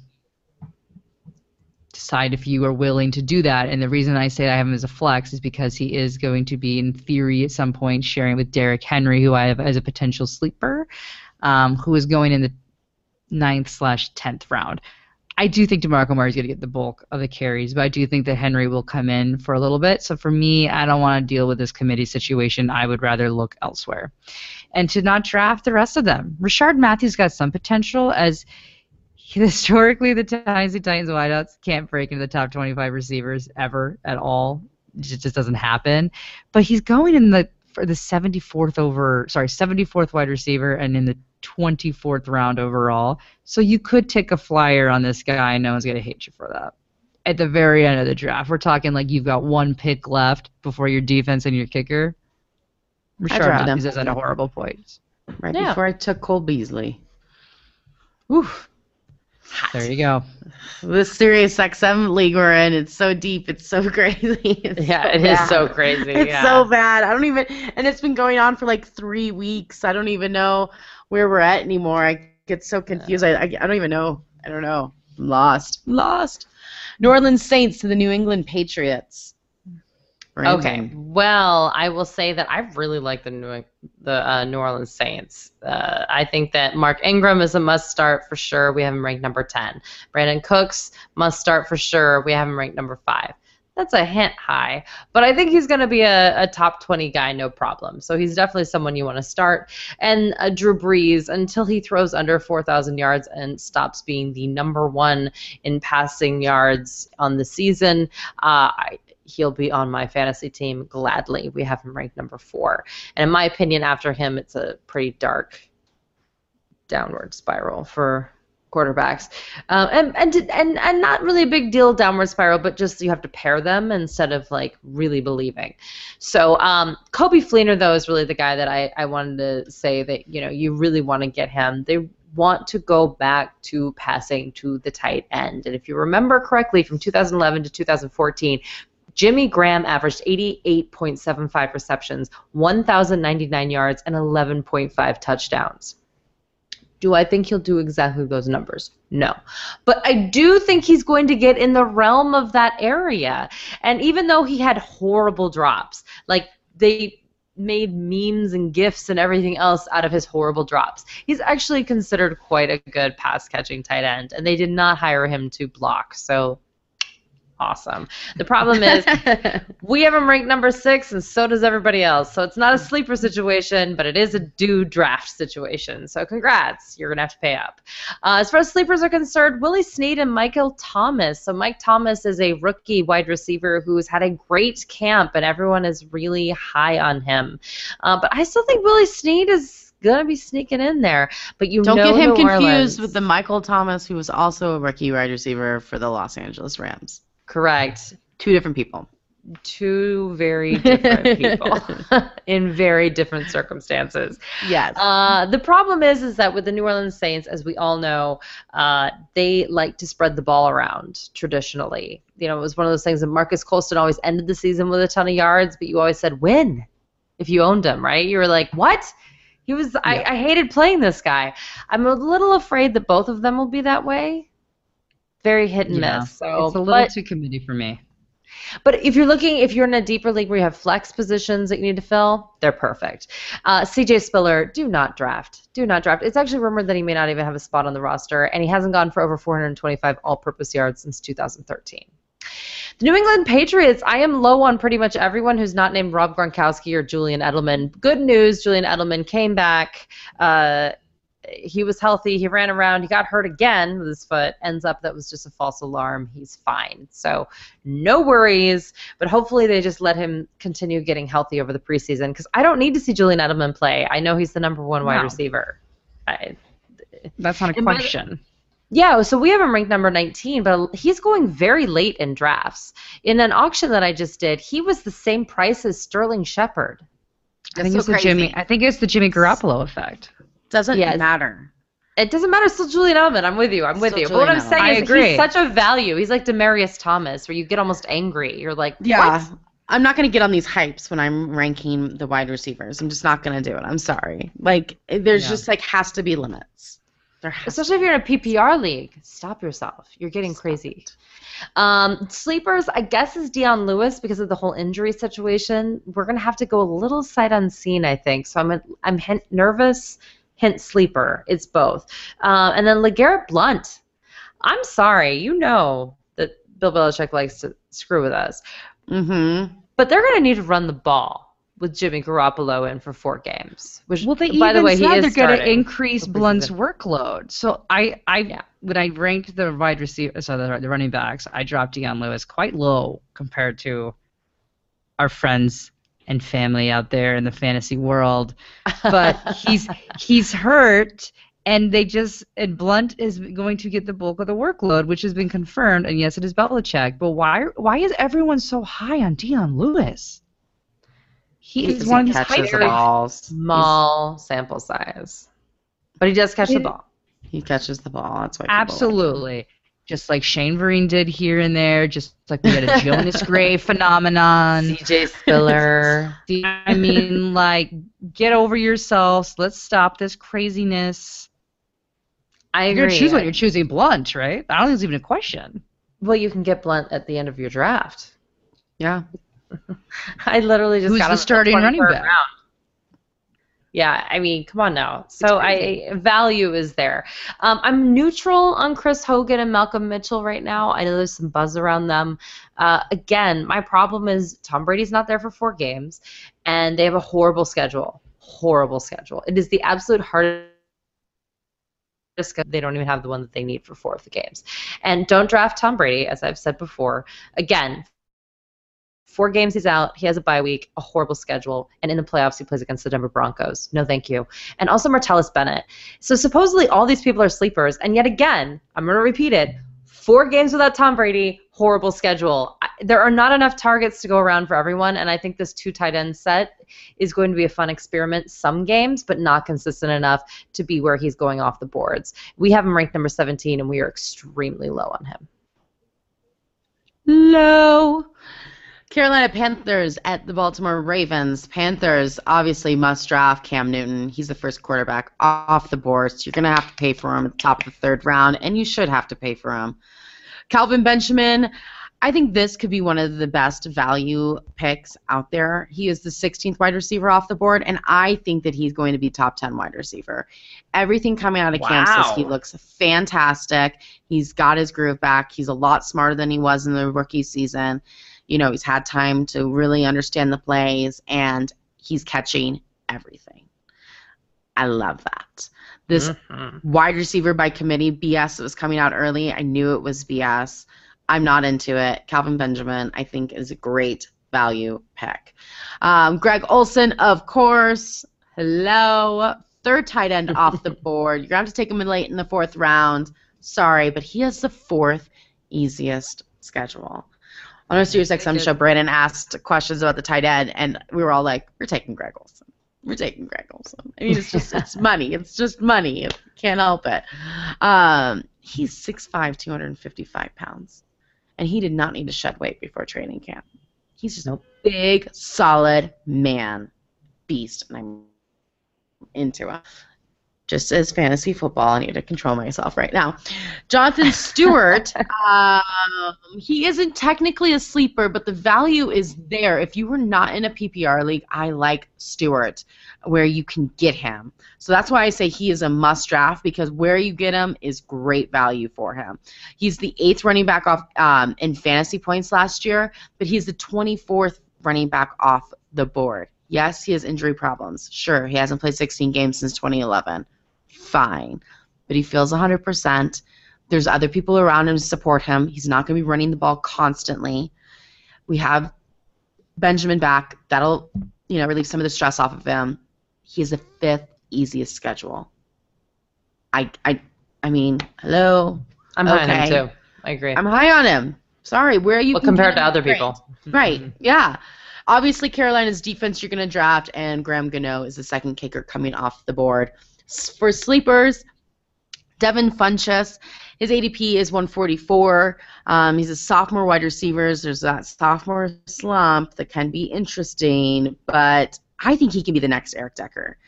decide if you are willing to do that. And the reason I say I have him as a flex is because he is going to be, in theory, at some point sharing with Derrick Henry, who I have as a potential sleeper, um, who is going in the ninth slash tenth round. I do think DeMarco Murray is going to get the bulk of the carries, but I do think that Henry will come in for a little bit. So for me, I don't want to deal with this committee situation. I would rather look elsewhere. And to not draft the rest of them. Rishard Matthews got some potential as historically the Tennessee Titans wideouts can't break into the top 25 receivers ever at all. It just doesn't happen. But he's going in the for the 74th over, sorry, 74th wide receiver and in the 24th round overall. So you could take a flyer on this guy, and no one's going to hate you for that. At the very end of the draft, we're talking like you've got one pick left before your defense and your kicker. Rishard Matthews is at a horrible point. Right yeah. before I took Cole Beasley. Oof. Hot. There you go. This Sirius XM league we're in, it's so deep, it's so crazy. It's yeah, so it bad. is so crazy. It's yeah. so bad. I don't even, and it's been going on for like three weeks. I don't even know where we're at anymore. I get so confused. I, I, I don't even know. I don't know. I'm lost. I'm lost. New Orleans Saints to the New England Patriots. Okay. Well, I will say that I really like the New the uh, New Orleans Saints. Uh, I think that Mark Ingram is a must start for sure. We have him ranked number ten. Brandin Cooks must start for sure. We have him ranked number five. That's a hint high, but I think he's going to be a, a, top 20 guy, no problem. So he's definitely someone you want to start. And uh, Drew Brees, until he throws under 4,000 yards and stops being the number one in passing yards on the season, uh, I, he'll be on my fantasy team gladly. We have him ranked number four. And in my opinion, after him, it's a pretty dark downward spiral for quarterbacks, um, and and and and not really a big deal downward spiral, but just you have to pair them instead of like really believing. So um, Coby Fleener though is really the guy that I I wanted to say that you know you really want to get him. They want to go back to passing to the tight end, and if you remember correctly, from 2011 to 2014. Jimmy Graham averaged 88.75 receptions, 1,099 yards, and 11.5 touchdowns. Do I think he'll do exactly those numbers? No. But I do think he's going to get in the realm of that area. And even though he had horrible drops, like they made memes and gifs and everything else out of his horrible drops. He's actually considered quite a good pass catching tight end, and they did not hire him to block. So awesome. The problem is we have him ranked number six, and so does everybody else. So it's not a sleeper situation, but it is a do draft situation. So congrats, you're gonna have to pay up. Uh, as far as sleepers are concerned, Willie Snead and Michael Thomas. So Mike Thomas is a rookie wide receiver who's had a great camp, and everyone is really high on him. Uh, but I still think Willie Snead is gonna be sneaking in there. But you don't get him New confused Orleans. with the Michael Thomas who was also a rookie wide receiver for the Los Angeles Rams. Correct. Two different people. Two very different people in very different circumstances. Yes. Uh, the problem is, is that with the New Orleans Saints, as we all know, uh, they like to spread the ball around traditionally. You know, it was one of those things that Marques Colston always ended the season with a ton of yards, but you always said win if you owned him, right? You were like, what? He was. I, I hated playing this guy. I'm a little afraid that both of them will be that way very hit and Yeah. miss. So it's a little but, too committee for me. but if you're looking, if you're in a deeper league where you have flex positions that you need to fill, they're perfect. Uh, CJ Spiller, do not draft. Do not draft. It's actually rumored that he may not even have a spot on the roster, and he hasn't gone for over 425 all-purpose yards since 2013. The New England Patriots, I am low on pretty much everyone who's not named Rob Gronkowski or Julian Edelman. Good news, Julian Edelman came back. Uh, he was healthy. He ran around. He got hurt again with his foot. Ends up that was just a false alarm. He's fine. So no worries. But hopefully they just let him continue getting healthy over the preseason because I don't need to see Julian Edelman play. I know he's the number one wide No. receiver. I, That's not a And by question. yeah, so we have him ranked number 19, but he's going very late in drafts. In an auction that I just did, he was the same price as Sterling Shepard. I think so it's the. Jimmy. I think it's the Jimmy Garoppolo effect. Doesn't Yes. matter. It doesn't matter. It's still Julian Edelman. I'm with you. I'm with you. But what I'm Julian Edelman. saying is he's such a value. He's like Demaryius Thomas, where you get almost angry. You're like, Yeah. what? I'm not going to get on these hypes when I'm ranking the wide receivers. I'm just not going to do it. I'm sorry. Like, there's Yeah. just like has to be limits. Especially if you're in a PPR league. Stop yourself. You're getting Stop crazy. Um, sleepers, I guess, is Dion Lewis because of the whole injury situation. We're gonna have to go a little sight unseen, I think. So I'm a, I'm nervous, hint sleeper. It's both. Uh, and then LeGarrette Blount. I'm sorry, you know that Bill Belichick likes to screw with us, Mm-hmm. but they're gonna need to run the ball with Jimmy Garoppolo in for four games. Which, Well, they by even the way, he said is they're going to increase Blount's workload. So I, I Yeah. when I ranked the wide receiver, so the, the running backs, I dropped Dion Lewis quite low compared to our friends and family out there in the fantasy world. But he's he's hurt, and they just and Blount is going to get the bulk of the workload, which has been confirmed. And yes, it is Belichick. But why why is everyone so high on Dion Lewis? He is one of these catches hyper- balls. small sample size, but he does catch the ball. He catches the ball. That's why. people like him. Absolutely. Just like Shane Vereen did here and there, just like we had a Jonas Gray phenomenon. CJ Spiller. I mean, like, get over yourselves. Let's stop this craziness. I agree. You're gonna choose when you're choosing Blount, right? I don't think it's even a question. well, you can get Blount at the end of your draft. Yeah. I literally just Who's got the starting running back? round. Yeah, I mean, come on now. So I value is there. Um, I'm neutral on Chris Hogan and Malcolm Mitchell right now. I know there's some buzz around them. Uh, again, my problem is Tom Brady's not there for four games, and they have a horrible schedule. Horrible schedule. It is the absolute hardest. They don't even have the one that they need for four of the games. And don't draft Tom Brady, as I've said before. Again, Four games he's out. He has a bye week, a horrible schedule, and in the playoffs he plays against the Denver Broncos. No, thank you. And also Martellus Bennett. So supposedly all these people are sleepers, and yet again, I'm going to repeat it. Four games without Tom Brady, horrible schedule. There are not enough targets to go around for everyone, and I think this two tight end set is going to be a fun experiment some games, but not consistent enough to be where he's going off the boards. We have him ranked number 17, and we are extremely low on him. Low. Carolina Panthers at the Baltimore Ravens. Panthers obviously must draft Cam Newton. He's the first quarterback off the board, so you're going to have to pay for him at the top of the third round, and you should have to pay for him. Kelvin Benjamin, I think this could be one of the best value picks out there. He is the 16th wide receiver off the board, and I think that he's going to be top 10 wide receiver. Everything coming out of camp says he looks fantastic. He's got his groove back. He's a lot smarter than he was in the rookie season. You know, he's had time to really understand the plays, and he's catching everything. I love that. This Mhm. wide receiver by committee BS that was coming out early. I knew it was BS. I'm not into it. Kelvin Benjamin, I think, is a great value pick. Um, Greg Olsen, of course. Hello. Third tight end off the board. You're going to have to take him in late in the fourth round. Sorry, but he has the fourth easiest schedule. On our Sirius XM show, Brandon asked questions about the tight end, and we were all like, we're taking Greg Olsen. We're taking Greg Olsen. I mean, it's just it's money. It's just money. Can't help it. Um, he's 6'5", 255 pounds, and he did not need to shed weight before training camp. He's just a big, solid man, beast, and I'm into it. Just as fantasy football, I need to control myself right now. Jonathan Stewart, um, he isn't technically a sleeper, but the value is there. If you were not in a PPR league, I like Stewart, where you can get him. So that's why I say he is a must draft because where you get him is great value for him. He's the eighth running back off um, in fantasy points last year, but he's the 24th running back off the board. Yes, he has injury problems. Sure, he hasn't played 16 games since 2011. Fine. But he feels 100%. There's other people around him to support him. He's not going to be running the ball constantly. We have Benjamin back. That'll, you know, relieve some of the stress off of him. He has the fifth easiest schedule. I, I, I mean, hello. I'm high on him too. I agree. I'm high on him. Sorry, where are you? well, compared to other great. people. Right. Yeah. Obviously, Carolina's defense you're going to draft, and Graham Gano is the second kicker coming off the board. For sleepers, Devin Funchess, his ADP is 144. Um, he's a sophomore wide receiver. There's that sophomore slump that can be interesting, but I think he can be the next Eric Decker.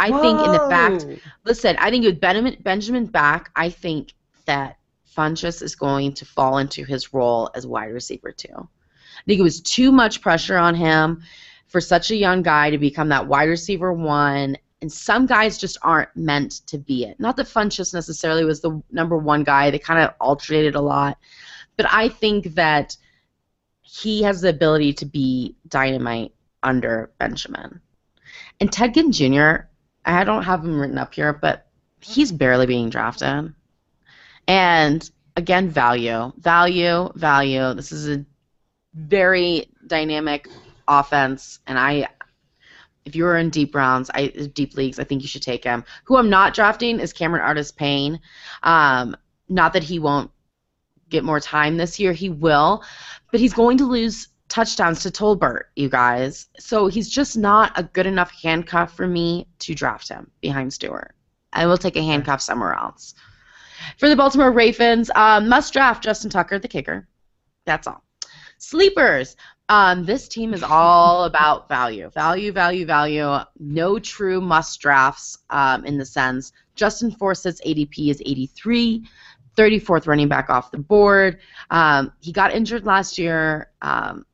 I think in the fact, listen, I think with Benjamin, Benjamin back, I think that Funchess is going to fall into his role as wide receiver too. I think it was too much pressure on him for such a young guy to become that wide receiver one. And some guys just aren't meant to be it. Not that Funchess necessarily was the number one guy. They kind of alternated a lot. But I think that he has the ability to be dynamite under Benjamin. And Ted Ginn Jr., I don't have him written up here, but he's barely being drafted. And again, value, value, value. This is a very dynamic offense, and I, if you're in deep rounds, I deep leagues, I think you should take him. Who I'm not drafting is Cameron Artis-Payne. Um, not that he won't get more time this year, he will, but he's going to lose touchdowns to Tolbert, you guys. So he's just not a good enough handcuff for me to draft him behind Stewart. I will take a handcuff somewhere else. For the Baltimore Ravens, um, must draft Justin Tucker, the kicker. That's all. Sleepers. Um, this team is all about value, value, value, value. No true must drafts um, in the sense. Justin Forsett's ADP is 83, 34th running back off the board. Um, he got injured last year, um,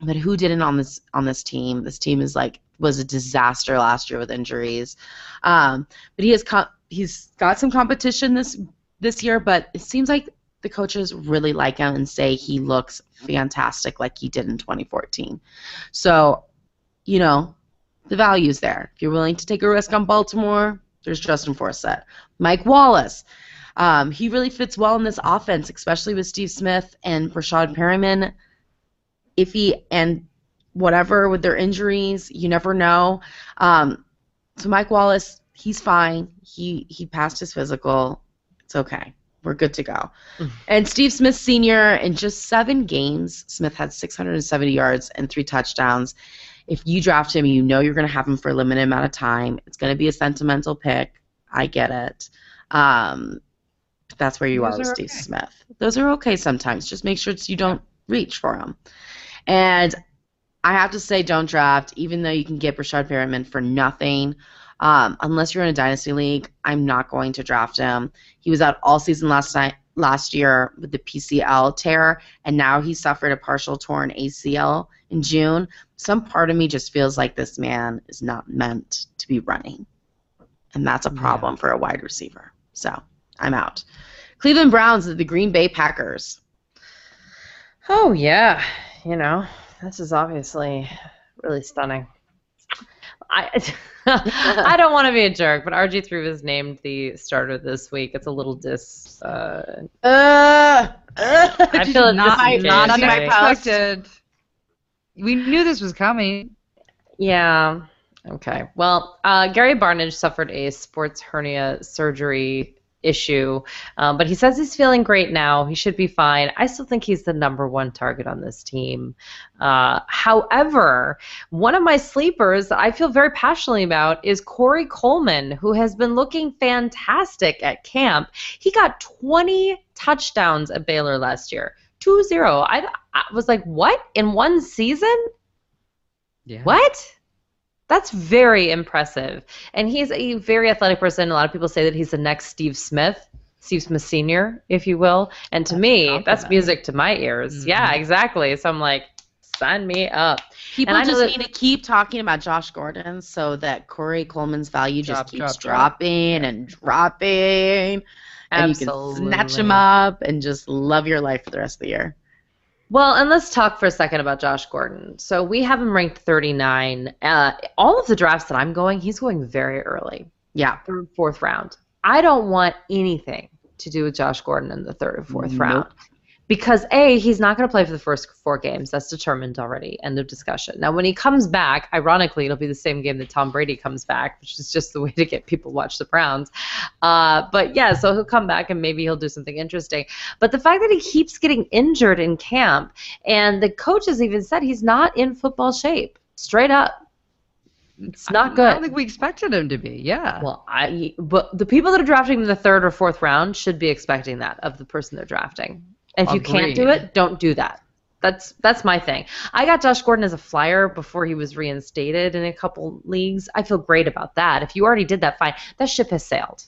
but who didn't on this on this team? This team is like was a disaster last year with injuries. Um, but he has co- he's got some competition this this year, but it seems like the coaches really like him and say he looks fantastic like he did in 2014. So, you know, the value's there. If you're willing to take a risk on Baltimore, there's Justin Forsett. Mike Wallace. Um, he really fits well in this offense, especially with Steve Smith and Breshad Perriman. If he and whatever with their injuries, you never know. Um, so Mike Wallace, he's fine. He he passed his physical. It's okay. We're good to go. And Steve Smith Sr. in just seven games, Smith had 670 yards and three touchdowns. If you draft him, you know you're going to have him for a limited amount of time. It's going to be a sentimental pick. I get it. Um, that's where you Those are with Steve okay. Smith. Those are okay sometimes. Just make sure you don't reach for them. And I have to say, don't draft, even though you can get Breshad Perriman for nothing. Um, unless you're in a dynasty league, I'm not going to draft him. He was out all season last night, last year with the PCL tear, and now he suffered a partial torn ACL in June. Some part of me just feels like this man is not meant to be running, and that's a Yeah. problem for a wide receiver. So I'm out. Cleveland Browns, the Green Bay Packers. Oh yeah, you know this is obviously really stunning. I I don't want to be a jerk, but RG three was named the starter this week. It's a little dis. Uh, Uh, I feel not, not unexpected. We knew this was coming. yeah. Okay. Well, uh, Gary Barnidge suffered a sports hernia surgery issue, um, but he says he's feeling great now. He should be fine. I still think he's the number one target on this team. Uh, however, one of my sleepers that I feel very passionately about is Corey Coleman, who has been looking fantastic at camp. He got 20 touchdowns at Baylor last year. 2 0. I, I was like, what? In one season? Yeah. What? That's very impressive. And he's a very athletic person. A lot of people say that he's the next Steve Smith, Steve Smith Sr., if you will. And to That's me, that's music to my ears. Mhm. Yeah, exactly. So I'm like, sign me up. People And I know just that- need to keep talking about Josh Gordon so that Corey Coleman's value Drop, just keeps drop, drop. dropping and dropping. And you can snatch him up and just love your life for the rest of the year. Well, and let's talk for a second about Josh Gordon. So we have him ranked 39. Uh, all of the drafts that I'm going, he's going very early. Yeah. third, fourth round. I don't want anything to do with Josh Gordon in the third or fourth Nope. round. Because A, he's not going to play for the first four games. That's determined already. End of discussion. Now, when he comes back, ironically, it'll be the same game that Tom Brady comes back, which is just the way to get people to watch the Browns. Uh, but yeah, so he'll come back and maybe he'll do something interesting. But the fact that he keeps getting injured in camp, and the coaches even said he's not in football shape, straight up. It's not good. I don't think we expected him to be. Yeah. Well, I but the people that are drafting him in the third or fourth round should be expecting that of the person they're drafting. If you can't do it, don't do that. That's that's my thing. I got Josh Gordon as a flyer before he was reinstated in a couple leagues. I feel great about that. If you already did that, fine. That ship has sailed.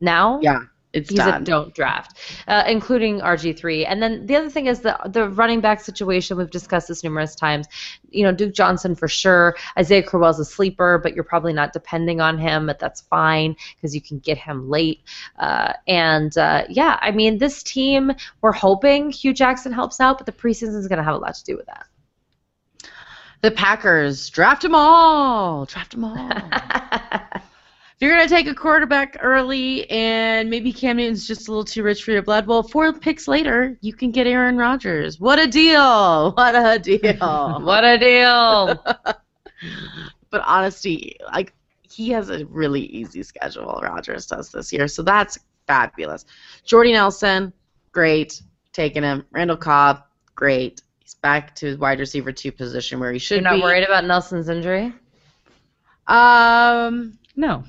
Now, Yeah, it's he's done. a don't draft, uh, including RG3. And then the other thing is the the running back situation. We've discussed this numerous times. You know, Duke Johnson for sure. Isaiah Crowell's a sleeper, but you're probably not depending on him, but that's fine because you can get him late. Uh, and uh, yeah, I mean, this team, we're hoping Hue Jackson helps out, but the preseason is going to have a lot to do with that. The Packers draft them all. Draft them all. if you're gonna take a quarterback early and maybe Cam Newton's just a little too rich for your blood, well, four picks later, you can get Aaron Rodgers. What a deal! What a deal! what a deal! but honestly, like he has a really easy schedule. Rodgers does this year, so that's fabulous. Jordy Nelson, great, taking him. Randall Cobb, great. He's back to his wide receiver two position where he should You're not be. worried about Nelson's injury? Um, No.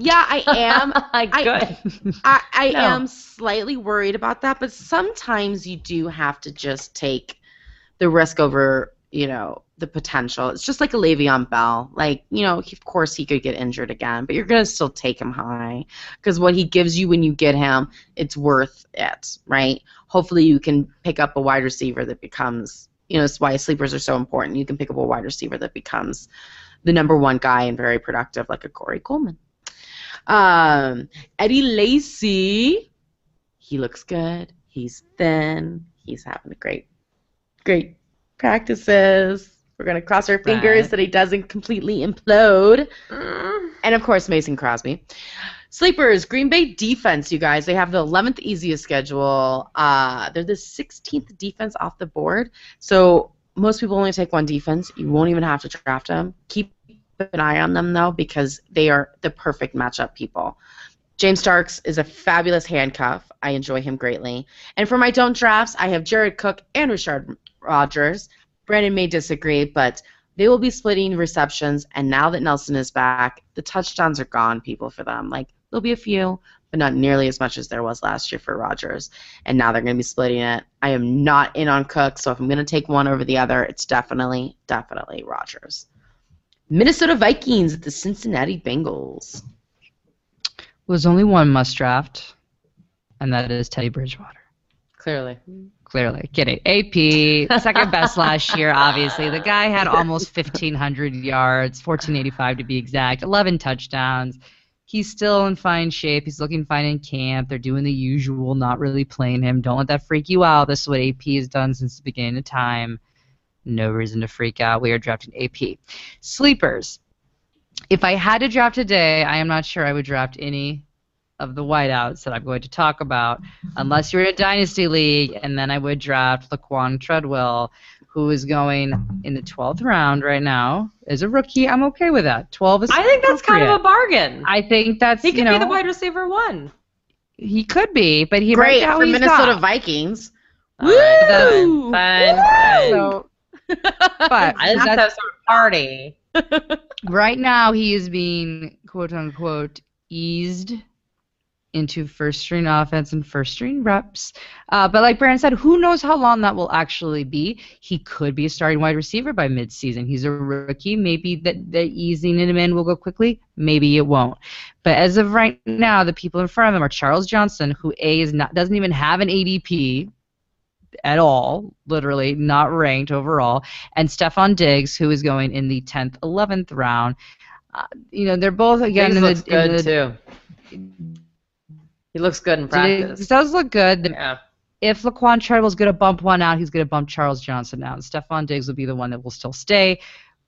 Yeah, I am. Good. I, I No. am slightly worried about that, but sometimes you do have to just take the risk over, you know, the potential. It's just like a Le'Veon Bell. Like, you know, of course he could get injured again, but you're going to still take him high because what he gives you when you get him, it's worth it, right? Hopefully you can pick up a wide receiver that becomes, you know, that's why sleepers are so important. You can pick up a wide receiver that becomes the number one guy and very productive, like a Corey Coleman. Um, Eddie Lacy, he looks good. He's thin. He's having a great, great practices. We're gonna cross our fingers Right. that he doesn't completely implode. Mm. And of course, Mason Crosby. Sleepers, Green Bay defense, you guys. They have the 11th easiest schedule. Uh, they're the 16th defense off the board. So most people only take one defense. You won't even have to draft them. Keep an eye on them, though, because they are the perfect matchup people. James Starks is a fabulous handcuff. I enjoy him greatly. And for my don't drafts, I have Jared Cook and Richard Rogers. Brandon may disagree, but they will be splitting receptions. And now that Nelson is back, the touchdowns are gone, people, for them. Like, there'll be a few, but not nearly as much as there was last year for Rogers. And now they're going to be splitting it. I am not in on Cook, so if I'm going to take one over the other, it's definitely, definitely Rogers. Minnesota Vikings at the Cincinnati Bengals. There's only one must draft, and that is Teddy Bridgewater. Clearly. Clearly, get it. AP, second best last year, obviously. The guy had almost 1,500 yards, 1,485 to be exact, 11 touchdowns. He's still in fine shape. He's looking fine in camp. They're doing the usual, not really playing him. Don't let that freak you out. This is what AP has done since the beginning of time. No reason to freak out. We are drafting AP. Sleepers. If I had to draft today, I am not sure I would draft any of the wideouts that I'm going to talk about, unless you're in a dynasty league, and then I would draft Laquon Treadwell, who is going in the 12th round right now as a rookie. I'm okay with that. 12 is. I think that's kind of a bargain. I think that's he could you know be the wide receiver one. he could be, but he Great right now for he's Minnesota not. Vikings. All right, Woo! fine, fine, fine. So, but I just have that's- some party. right now he is being quote unquote eased into first string offense and first string reps. Uh, but like Brandon said, who knows how long that will actually be? He could be a starting wide receiver by midseason. He's a rookie. Maybe that the easing in him in will go quickly. Maybe it won't. But as of right now, the people in front of him are Charles Johnson, who a is not doesn't even have an ADP at all, literally not ranked overall, and Stefon Diggs, who is going in the 10th, 11th round. Uh, you know, they're both again Diggs looks the, good the too. He looks good in practice. Diggs does look good. Yeah. If Laquon Treadwell's going to bump one out, he's going to bump Charles Johnson out. And Stefon Diggs will be the one that will still stay.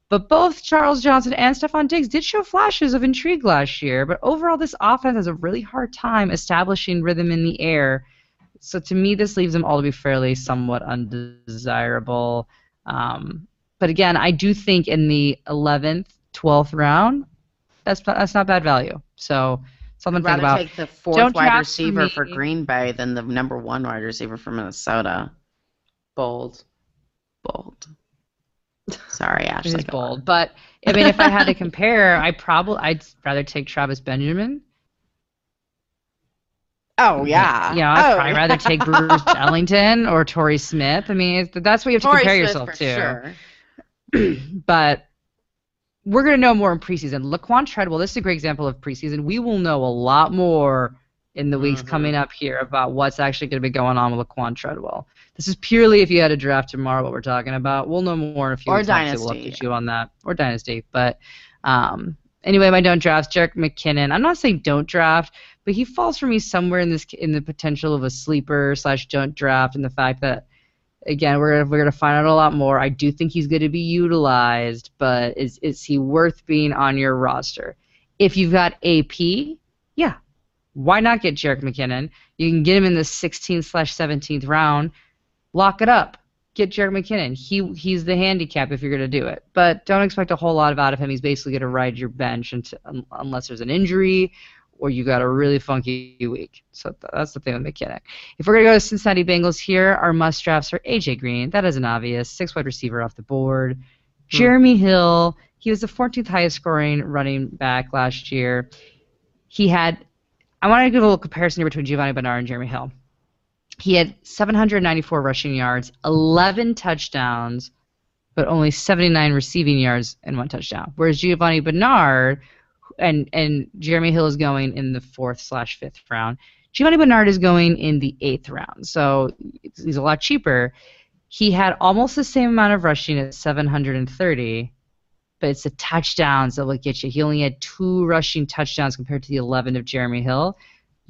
But both Charles Johnson and Stefon Diggs did show flashes of intrigue last year. But overall, this offense has a really hard time establishing rhythm in the air. So to me, this leaves them all to be fairly somewhat undesirable. Um, but again, I do think in the 11th, 12th round, that's that's not bad value. So something I'd to think rather about. take the 4th Don't wide receiver for for. Green Bay than the number one wide receiver for Minnesota. Bold. Bold. Sorry, It Ashley. is bold, but I mean, if I had to compare, I probably I'd rather take Travis Benjamin. Oh yeah. Yeah, I'd oh, probably rather take Bruce Ellington or Torrey Smith. I mean, that's what you have to Torrey compare Smith yourself for to. Sure. but we're going to know more in preseason. Laquon Treadwell, this is a great example of preseason. We will know a lot more in the weeks Mhm. coming up here about what's actually going to be going on with Laquon Treadwell. This is purely if you had a draft tomorrow, what we're talking about. We'll know more in a few Or weeks. Dynasty, We'll update you on that. Or Dynasty. But um, anyway, my don't drafts, Jerick McKinnon. I'm not saying don't draft, but he falls for me somewhere in this in the potential of a sleeper slash don't draft and the fact that again we're gonna, we're gonna find out a lot more. I do think he's to be utilized, but is is he worth being on your roster? If you've got AP, yeah, why not get Jerick McKinnon? You can get him in the 16th slash 17th round. Lock it up. Get Jerick McKinnon. He he's the handicap if you're going to do it. But don't expect a whole lot out of him. He's basically going to ride your bench until, un, unless there's an injury or you got a really funky week. So th- that's the thing with McKinnon. If we're going to go to Cincinnati Bengals here, our must drafts are AJ Green. That is an obvious six wide receiver off the board. Hmm. Jeremy Hill. He was the 14th highest scoring running back last year. He had. I want to give a little comparison here between Giovani Bernard and Jeremy Hill. He had 794 rushing yards, 11 touchdowns, but only 79 receiving yards and one touchdown. Whereas Giovani Bernard and and Jeremy Hill is going in the fourth slash fifth round. Giovani Bernard is going in the eighth round, so he's a lot cheaper. He had almost the same amount of rushing at 730, but it's the touchdowns that will get you. He only had two rushing touchdowns compared to the 11 of Jeremy Hill.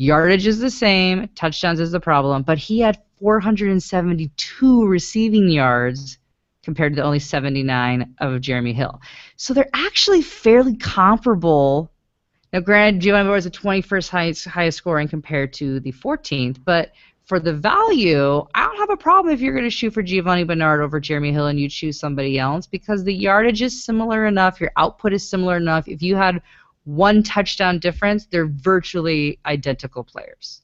Yardage is the same, touchdowns is the problem, but he had 472 receiving yards compared to the only 79 of Jeremy Hill. So they're actually fairly comparable. Now, granted, Giovani Bernard is the 21st highest, highest scoring compared to the 14th, but for the value, I don't have a problem if you're going to shoot for Giovani Bernard over Jeremy Hill and you choose somebody else because the yardage is similar enough, your output is similar enough. If you had one touchdown difference, they're virtually identical players.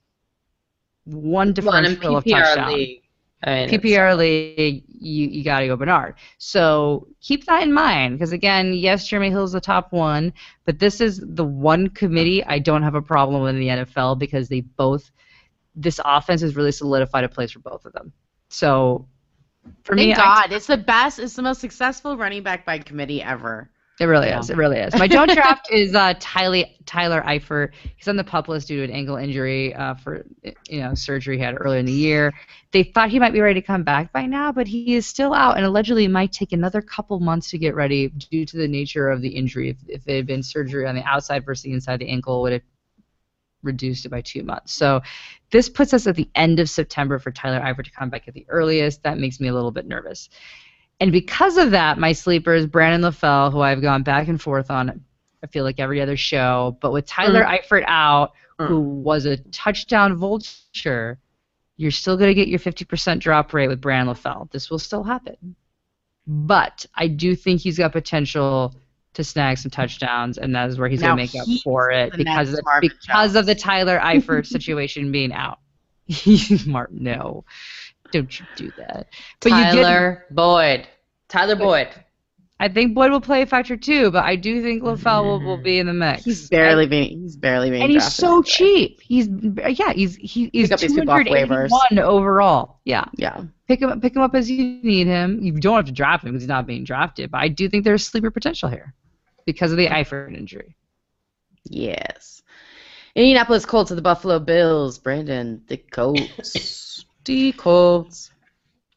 One Well, and in of PPR touchdown. league. I mean, PPR league, you, you got to go Bernard. So keep that in mind because, again, yes, Jeremy Hill's the top one, but this is the one committee I don't have a problem with in the NFL because they both, this offense has really solidified a place for both of them. So for me, Thank I- God. it's the best. It's the most successful running back by committee ever. It really Yeah. is. It really is. My don't draft is uh, Tyler Tyler Eifert. He's on the pup list due to an ankle injury uh, for you know surgery he had earlier in the year. They thought he might be ready to come back by now, but he is still out and allegedly might take another couple months to get ready due to the nature of the injury. If, if it had been surgery on the outside versus the inside, of the ankle would have reduced it by two months. So this puts us at the end of September for Tyler Eifert to come back at the earliest. That makes me a little bit nervous. And because of that, my sleeper is Brandon LaFell, who I've gone back and forth on. I feel like every other show, but with Tyler Eifert out, who was a touchdown vulture, you're still going to get your 50% drop rate with Brandon LaFell. This will still happen, but I do think he's got potential to snag some touchdowns, and that is where he's going to make up for it because of, because of the Tyler Eifert situation being out. Martin, no, don't you do that. But you get Tyler Boyd. Tyler Boyd. I think Boyd will play a factor too, but I do think LaFell will, will be in the mix. He's barely being. He's barely being. and he's so cheap. He's yeah, he's he, he's Pick up these people off waivers. 281 overall. Yeah, Yeah. pick him up, pick him up as you need him. You don't have to draft him because he's not being drafted, but I do think there's sleeper potential here because of the Eifert injury. Yes. Indianapolis Colts to the Buffalo Bills. Brandon, the Colts. the Colts.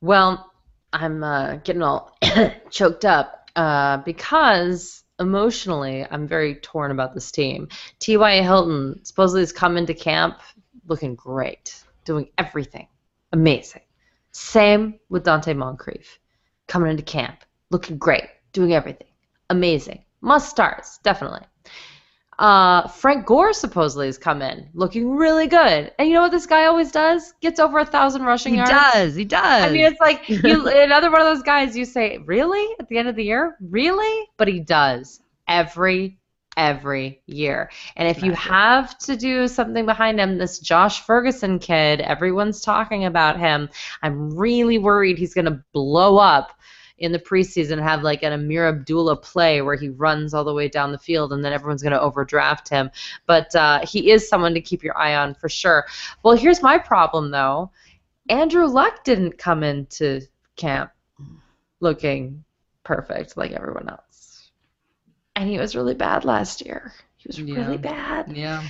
Well, I'm uh, getting all choked up uh, because emotionally I'm very torn about this team. T.Y. Hilton supposedly has come into camp looking great, doing everything amazing. Same with Donte Moncrief, coming into camp looking great, doing everything amazing. Must starts, definitely. Uh, Frank Gore supposedly has come in looking really good. And you know what this guy always does? Gets over a thousand rushing He yards. He does. He does. I mean, it's like you another one of those guys. You say, really, at the end of the year, really? But he does every every year. And if you have to do something behind him, this Josh Ferguson kid, everyone's talking about him. I'm really worried he's going to blow up in the preseason have like an Ameer Abdullah play where he runs all the way down the field and then everyone's going to overdraft him. But uh, he is someone to keep your eye on for sure. Well, here's my problem though. Andrew Luck didn't come into camp looking perfect like everyone else. And he was really bad last year. He was Yeah. really bad. Yeah.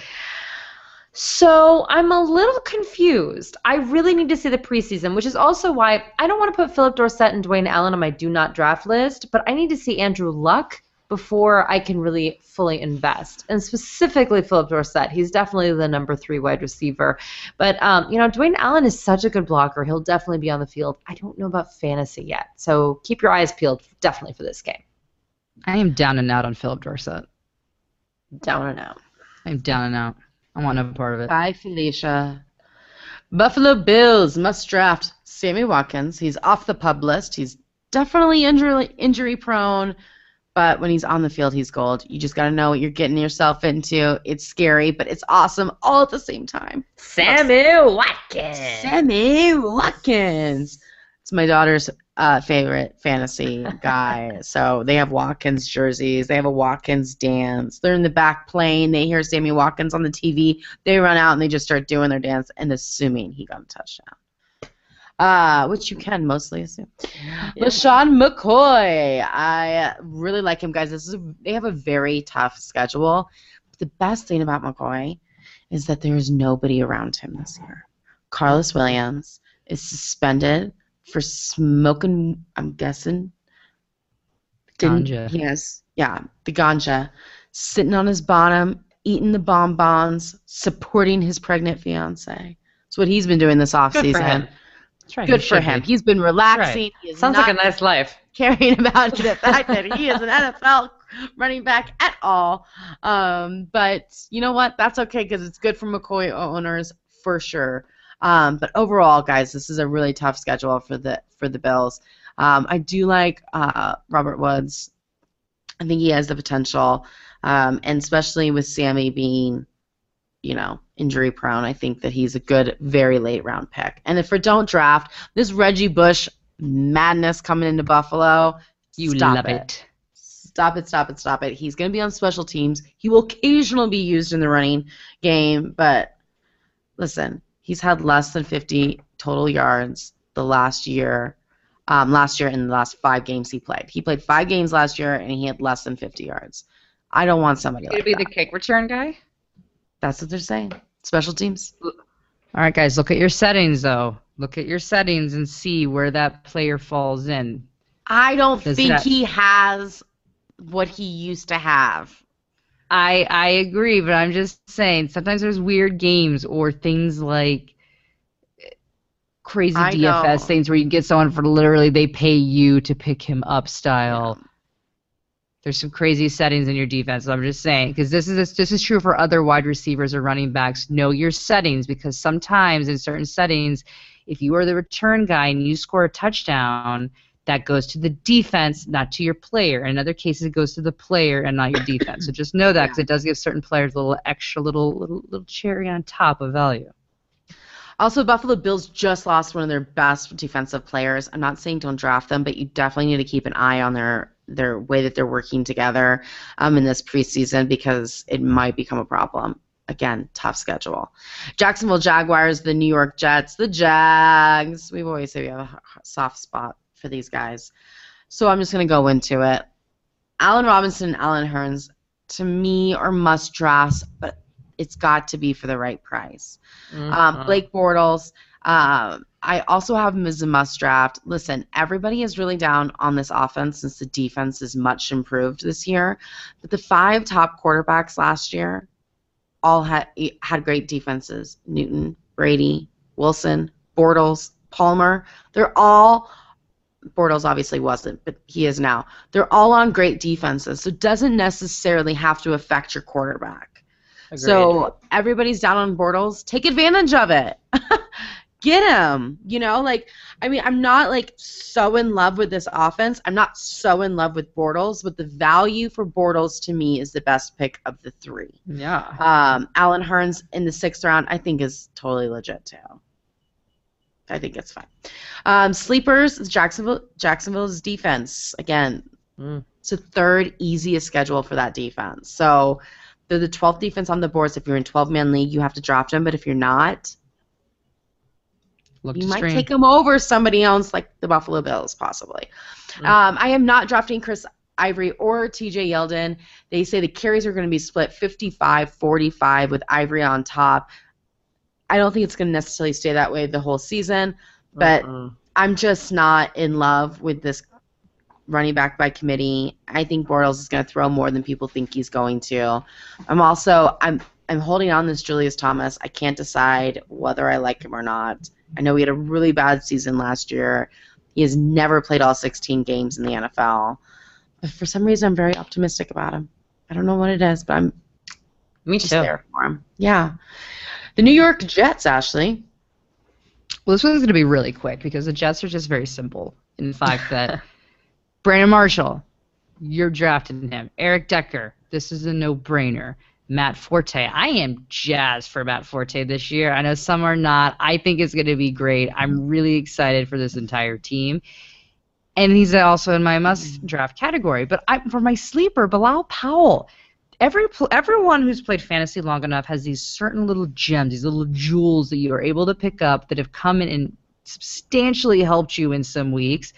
So I'm a little confused. I really need to see the preseason, which is also why I don't want to put Phillip Dorsett and Dwayne Allen on my do not draft list, but I need to see Andrew Luck before I can really fully invest. And specifically Phillip Dorsett, he's definitely the number three wide receiver. But um, you know, Dwayne Allen is such a good blocker. He'll definitely be on the field. I don't know about fantasy yet, so keep your eyes peeled definitely for this game. I am down and out on Phillip Dorsett. Down and out. I'm down and out. I want no part of it. Bye, Felicia. Buffalo Bills must draft Sammy Watkins. He's off the pup list. He's definitely injury injury prone, but when he's on the field, he's gold. You just got to know what you're getting yourself into. It's scary, but it's awesome all at the same time. Sammy Watkins. Sammy Watkins. It's my daughter's uh, favorite fantasy guy. so they have Watkins jerseys. They have a Watkins dance. They're in the back plane. They hear Sammy Watkins on the TV. They run out and they just start doing their dance and assuming he got a touchdown. Uh, which you can mostly assume. LeSean McCoy. I really like him, guys. This is a, they have a very tough schedule. But the best thing about McCoy is that there is nobody around him this year. Karlos Williams is suspended for smoking. I'm guessing. Didn't- Ganja. Yes, yeah, the ganja, sitting on his bottom, eating the bonbons, supporting his pregnant fiance. That's what he's been doing this off Good for him. That's right. Good he for him. be. He's been relaxing. He is Sounds not like a nice life. caring about the fact that he is an NFL running back at all. Um, but you know what? That's okay because it's good for McCoy owners for sure. Um, but overall, guys, this is a really tough schedule for the for the Bills. Um, I do like uh, Robert Woods. I think he has the potential, um, and especially with Sammy being, you know, injury prone, I think that he's a good, very late round pick. And if we don't draft this Reggie Bush madness coming into Buffalo, You stop love it. it. Stop it, stop it, stop it. He's going to be on special teams. He will occasionally be used in the running game, but listen, he's had less than 50 total yards the last year. Um, last year in the last five games he played. He played five games last year and he had less than 50 yards. I don't want somebody Gonna like be that. the kick return guy. That's what they're saying. Special teams. All right, guys, look at your settings though. Look at your settings and see where that player falls in. I don't Does think that- he has what he used to have. I I agree, but I'm just saying sometimes there's weird games or things like eh, crazy I DFS know. things where you get someone for literally they pay you to pick him up style. There's some crazy settings in your defense. I'm just saying because this is this is true for other wide receivers or running backs. Know your settings because sometimes in certain settings, if you are the return guy and you score a touchdown, that goes to the defense, not to your player. In other cases, it goes to the player and not your defense. So just know that because it does give certain players a little extra, little little little cherry on top of value. Also, Buffalo Bills just lost one of their best defensive players. I'm not saying don't draft them, but you definitely need to keep an eye on their their way that they're working together um, in this preseason because it might become a problem. Again, tough schedule. Jacksonville Jaguars, the New York Jets, the Jags. We've always said we have a soft spot for these guys. So I'm just going to go into it. Allen Robinson and Allen Hurns, to me, are must drafts, but it's got to be for the right price. Mm-hmm. Um, Blake Bortles. Um, I also have him as a must draft. Listen, everybody is really down on this offense since the defense is much improved this year. But the five top quarterbacks last year all had had great defenses. Newton, Brady, Wilson, Bortles, Palmer. They're all Bortles obviously wasn't, but he is now. They're all on great defenses, so it doesn't necessarily have to affect your quarterback. Agreed. So everybody's down on Bortles. Take advantage of it. Get him. You know, like I mean, I'm not like so in love with this offense. I'm not so in love with Bortles, but the value for Bortles to me is the best pick of the three. Yeah. Um, Allen Hurns in the sixth round, I think is totally legit too. I think it's fine. Um, sleepers, Jacksonville Jacksonville's defense. Again, Mm. it's the third easiest schedule for that defense. So they're the 12th defense on the board. So if you're in 12 man league, you have to draft them. But if you're not, Look you might stream. take them over somebody else, like the Buffalo Bills, possibly. Mm. Um, I am not drafting Chris Ivory or TJ Yeldon. They say the carries are going to be split 55 45 with Ivory on top. I don't think it's going to necessarily stay that way the whole season, but Mm-mm. I'm just not in love with this running back by committee. I think Bortles is going to throw more than people think he's going to. I'm also I'm I'm holding on this Julius Thomas. I can't decide whether I like him or not. I know he had a really bad season last year. He has never played all 16 games in the NFL. But for some reason, I'm very optimistic about him. I don't know what it is, but I'm Me just too. there for him. Yeah. The New York Jets, Ashley. Well, this one's going to be really quick because the Jets are just very simple in the fact that Brandon Marshall, you're drafting him. Eric Decker, this is a no-brainer. Matt Forte, I am jazzed for Matt Forte this year. I know some are not. I think it's going to be great. I'm really excited for this entire team. And he's also in my must draft category. But I, for my sleeper, Bilal Powell. Every everyone who's played fantasy long enough has these certain little gems, these little jewels that you are able to pick up that have come in and substantially helped you in some weeks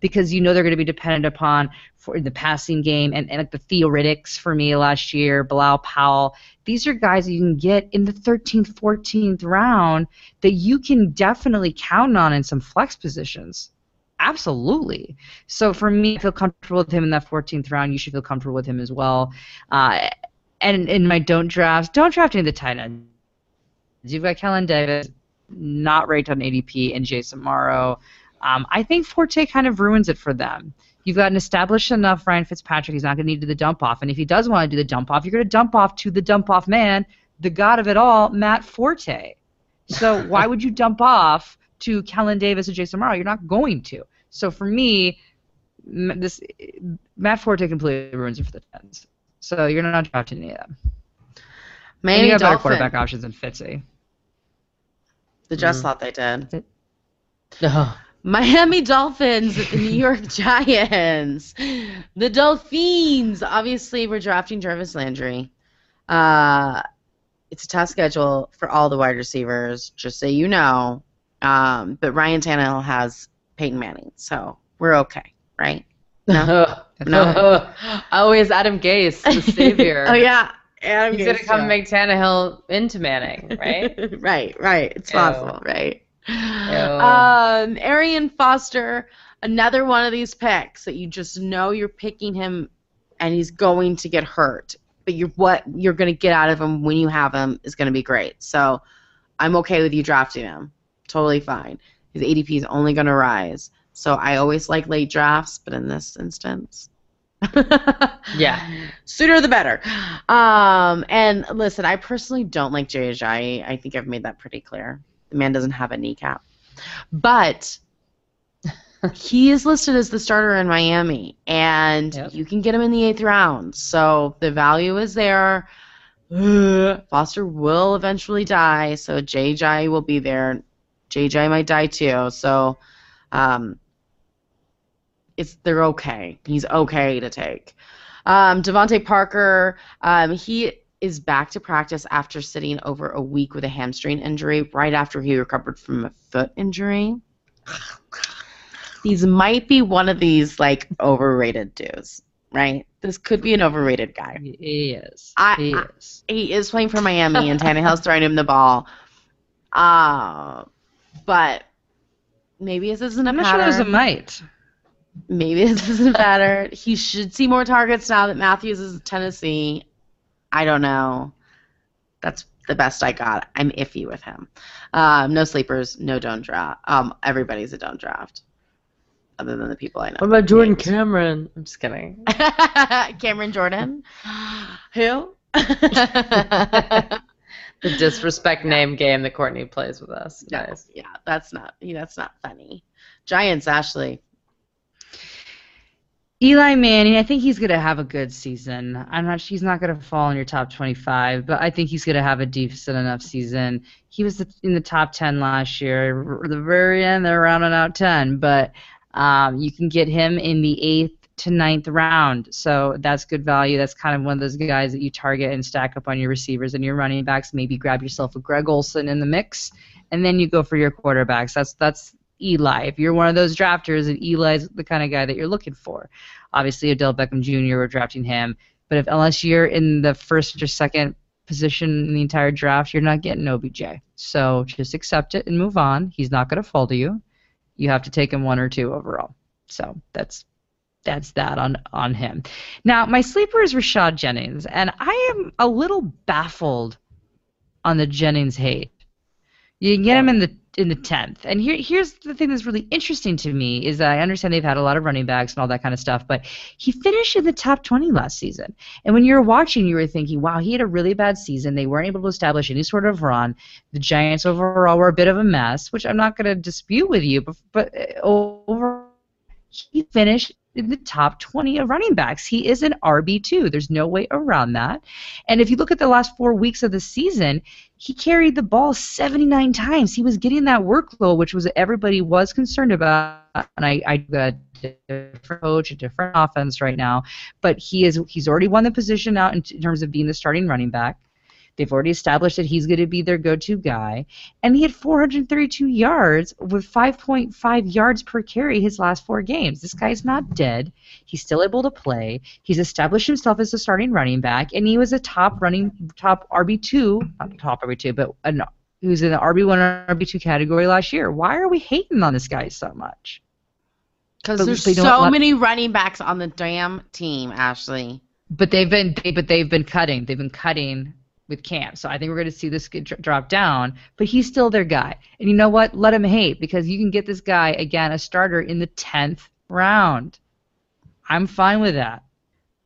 because you know they're going to be dependent upon for the passing game and, and like the theoretics for me last year, Bilal Powell. These are guys that you can get in the 13th, 14th round that you can definitely count on in some flex positions. Absolutely. So for me, I feel comfortable with him in that 14th round. You should feel comfortable with him as well. Uh, and in my don't drafts, don't draft any of the tight ends. You've got Kellen Davis, not ranked on ADP, and Jace Amaro. Um, I think Forte kind of ruins it for them. You've got an established enough Ryan Fitzpatrick. He's not going to need to do the dump off. And if he does want to do the dump off, you're going to dump off to the dump off man, the god of it all, Matt Forte. So why would you dump off to Kellen Davis and Jace Amaro? You're not going to. So for me, this Matt Forte completely ruins it for the Tens. So you're not drafting any of them. And Miami you have better quarterback options than Fitzy. The Jets Mm. thought they did. Ugh. Miami Dolphins at the New York Giants. The Dolphins. Obviously, we're drafting Jarvis Landry. Uh, it's a tough schedule for all the wide receivers, just so you know. Um, but Ryan Tannehill has Peyton Manning, so we're okay, right? No. No. Always Adam Gase, the savior. oh yeah. Adam He's gonna come yeah. make Tannehill into Manning, right? right, right. It's Ew. possible, right? Um, Arian Foster, another one of these picks that you just know you're picking him, and he's going to get hurt. But you're what you're going to get out of him when you have him is going to be great. So I'm okay with you drafting him. Totally fine. His ADP is only going to rise. So I always like late drafts, but in this instance. yeah. Sooner the better. Um, and listen, I personally don't like Jay Ajayi. I think I've made that pretty clear. The man doesn't have a kneecap. But he is listed as the starter in Miami, and Yep. you can get him in the eighth round. So the value is there. Foster will eventually die, so JJ will be there. JJ might die too, so um, it's they're okay. He's okay to take. Um, DeVante Parker, um, he is back to practice after sitting over a week with a hamstring injury right after he recovered from a foot injury. These might be one of these like overrated dudes, right? This could be an overrated guy. He is. I- he I- is. He is playing for Miami, and Tannehill's throwing him the ball. Uh, but maybe this isn't a I'm not pattern. sure there's a might. Maybe this isn't better. he should see more targets now that Matthews is in Tennessee. I don't know. That's the best I got. I'm iffy with him. Um, no sleepers, no don't draft. Um, everybody's a don't draft, other than the people I know. What about Jordan Names. Cameron? I'm just kidding. Cameron Jordan. Who? The disrespect name game that Courtney plays with us. No, Nice. yeah, that's not. That's not funny. Giants, Ashley. Eli Manning, I think he's going to have a good season. I'm not. He's not going to fall in your top 25, but I think he's going to have a decent enough season. He was in the top 10 last year. the very end, they're rounding out 10, but um, you can get him in the eighth to ninth round, so that's good value. That's kind of one of those guys that you target and stack up on your receivers and your running backs. Maybe grab yourself a Greg Olsen in the mix, and then you go for your quarterbacks. That's that's Eli. If you're one of those drafters, and Eli's the kind of guy that you're looking for. Obviously, Odell Beckham Jr. We're drafting him, but if unless you're in the first or second position in the entire draft, you're not getting OBJ. So just accept it and move on. He's not going to fall to you. You have to take him one or two overall. So that's that's that on on him. Now my sleeper is Rashad Jennings, and I am a little baffled on the Jennings hate. You can get him in the in the tenth. And here here's the thing that's really interesting to me is that I understand they've had a lot of running backs and all that kind of stuff, but he finished in the top twenty last season. And when you were watching, you were thinking, wow, he had a really bad season. They weren't able to establish any sort of run. The Giants overall were a bit of a mess, which I'm not going to dispute with you, but, but uh, he finished in the top 20 of running backs. He is an RB2. There's no way around that. And if you look at the last four weeks of the season, he carried the ball 79 times. He was getting that workload, which was everybody was concerned about. And I, I got a different coach, a different offense right now, but he is he's already won the position out in, in terms of being the starting running back. They've already established that he's going to be their go-to guy, and he had 432 yards with 5.5 yards per carry his last four games. This guy's not dead. He's still able to play. He's established himself as a starting running back, and he was a top running top RB2, not top RB2, but an, he was in the RB1 or RB2 category last year. Why are we hating on this guy so much? Because there's so let, many running backs on the damn team, Ashley. But they've been, they, but they've been cutting. They've been cutting with Cam. So I think we're going to see this drop down, but he's still their guy. And you know what? Let him hate because you can get this guy again a starter in the 10th round. I'm fine with that.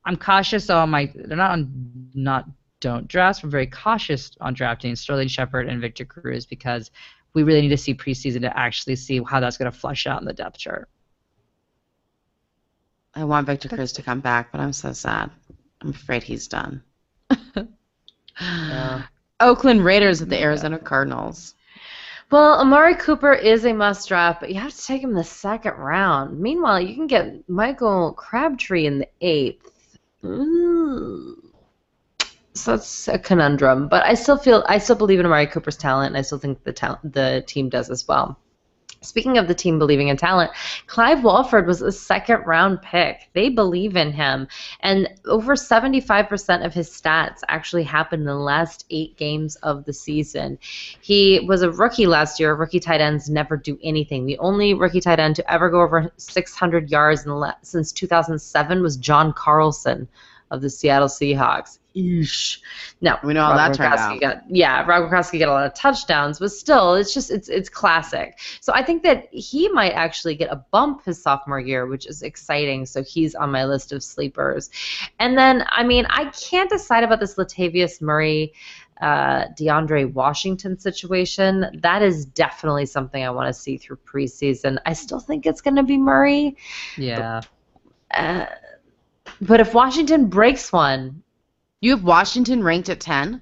I'm cautious on my they're not on not don't draft. I'm very cautious on drafting Sterling Shepard and Victor Cruz because we really need to see preseason to actually see how that's going to flush out in the depth chart. I want Victor Cruz to come back, but I'm so sad. I'm afraid he's done. Yeah. Oakland Raiders at the Arizona Cardinals. Well, Amari Cooper is a must draft, but you have to take him the second round. Meanwhile, you can get Michael Crabtree in the eighth. Ooh. So that's a conundrum, but I still feel I still believe in Amari Cooper's talent, and I still think the ta- the team does as well. Speaking of the team believing in talent, Clive Walford was a second round pick. They believe in him. And over 75% of his stats actually happened in the last eight games of the season. He was a rookie last year. Rookie tight ends never do anything. The only rookie tight end to ever go over 600 yards since 2007 was John Carlson of the Seattle Seahawks. Eesh. No, we know how Rob that turned out. Got, yeah, Rob Gronkowski got a lot of touchdowns, but still, it's just it's it's classic. So I think that he might actually get a bump his sophomore year, which is exciting. So he's on my list of sleepers. And then, I mean, I can't decide about this Latavius Murray. Uh, DeAndre Washington situation. That is definitely something I want to see through preseason. I still think it's going to be Murray. Yeah. But, uh, but if Washington breaks one, you have Washington ranked at 10?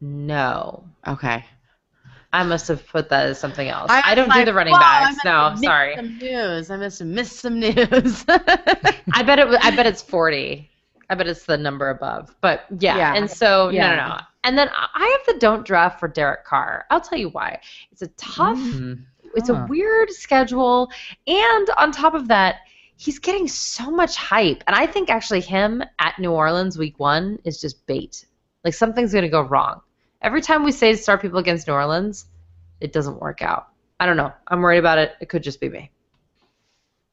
No. Okay. I must have put that as something else. I, I don't like, do the running backs. No, sorry. Some news. I must have missed some news. I bet it. I bet it's forty. I bet it's the number above. But yeah. yeah. And so yeah. no, no, no. And then I have the don't draft for Derek Carr. I'll tell you why. It's a tough. Mm. It's a weird schedule, and on top of that, he's getting so much hype. And I think actually him at New Orleans week one is just bait. Like something's going to go wrong. Every time we say start people against New Orleans, it doesn't work out. I don't know. I'm worried about it. It could just be me.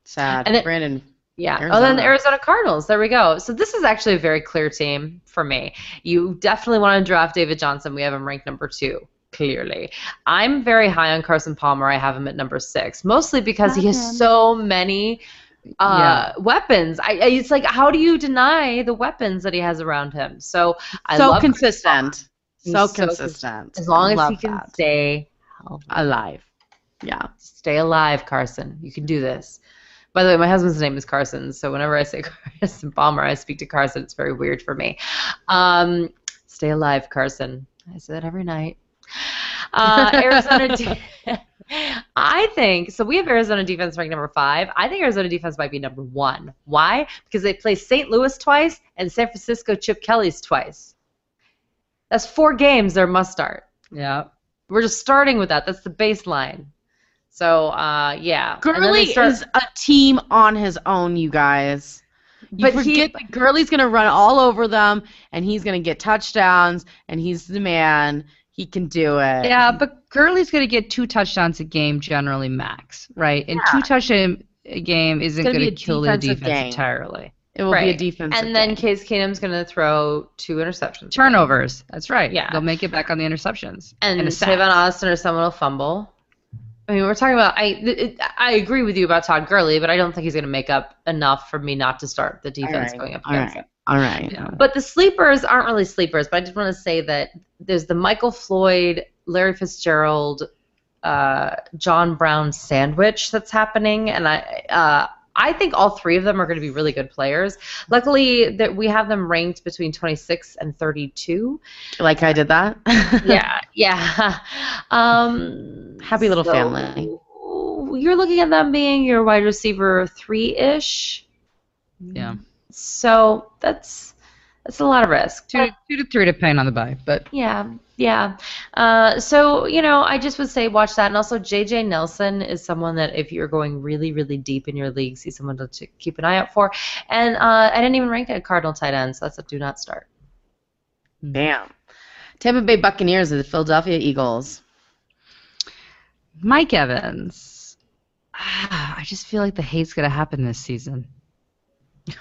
Sad. And it, Brandon. Yeah. Arizona. Oh, then the Arizona Cardinals. There we go. So this is actually a very clear team for me. You definitely want to draft David Johnson. We have him ranked number two clearly. I'm very high on Carson Palmer. I have him at number six, mostly because Not he has him. so many uh, yeah. weapons. I, it's like how do you deny the weapons that he has around him? So I so consistent, so, so consistent. As long as he can that. stay alive. Yeah, stay alive, Carson. You can do this. By the way, my husband's name is Carson, so whenever I say Carson Palmer, I speak to Carson. It's very weird for me. Um, stay alive, Carson. I say that every night. Uh, Arizona. De- I think so. We have Arizona defense ranked number five. I think Arizona defense might be number one. Why? Because they play St. Louis twice and San Francisco Chip Kelly's twice. That's four games. They're must start. Yeah. We're just starting with that. That's the baseline. So uh, yeah. Gurley start- is a team on his own, you guys. You But he- forget Gurley's gonna run all over them, and he's gonna get touchdowns, and he's the man. He can do it. Yeah, but Gurley's going to get two touchdowns a game generally max, right? And two touchdowns a game isn't gonna going be to a kill the defense game. entirely. it will be a Right. defense. and then Case Keenum's going to throw two interceptions. Turnovers. That's right. Yeah. They'll make it back on the interceptions. and a sack. Tavon Austin or someone will fumble. I mean, we're talking about. I it, I agree with you about Todd Gurley, but I don't think he's going to make up enough for me not to start the defense right, going up all against right. him. All right. Yeah. But the sleepers aren't really sleepers. But I just want to say that there's the Michael Floyd, Larry Fitzgerald, uh, John Brown sandwich that's happening, and I. Uh, I think all three of them are going to be really good players. Luckily, that we have them ranked between 26 and 32. Like I did that. yeah, yeah. Um, Happy little so family. You're looking at them being your wide receiver three ish. Yeah. So that's that's a lot of risk. Two, two to three depending on the buy, but Yeah, yeah. Uh, so you know, I just would say watch that, and also JJ Nelson is someone that if you're going really, really deep in your league, see someone to, to keep an eye out for. And uh, I didn't even rank a Cardinal tight end, so that's a do not start. Bam. Tampa Bay Buccaneers and the Philadelphia Eagles. Mike Evans. Ah, I just feel like the hate's going to happen this season.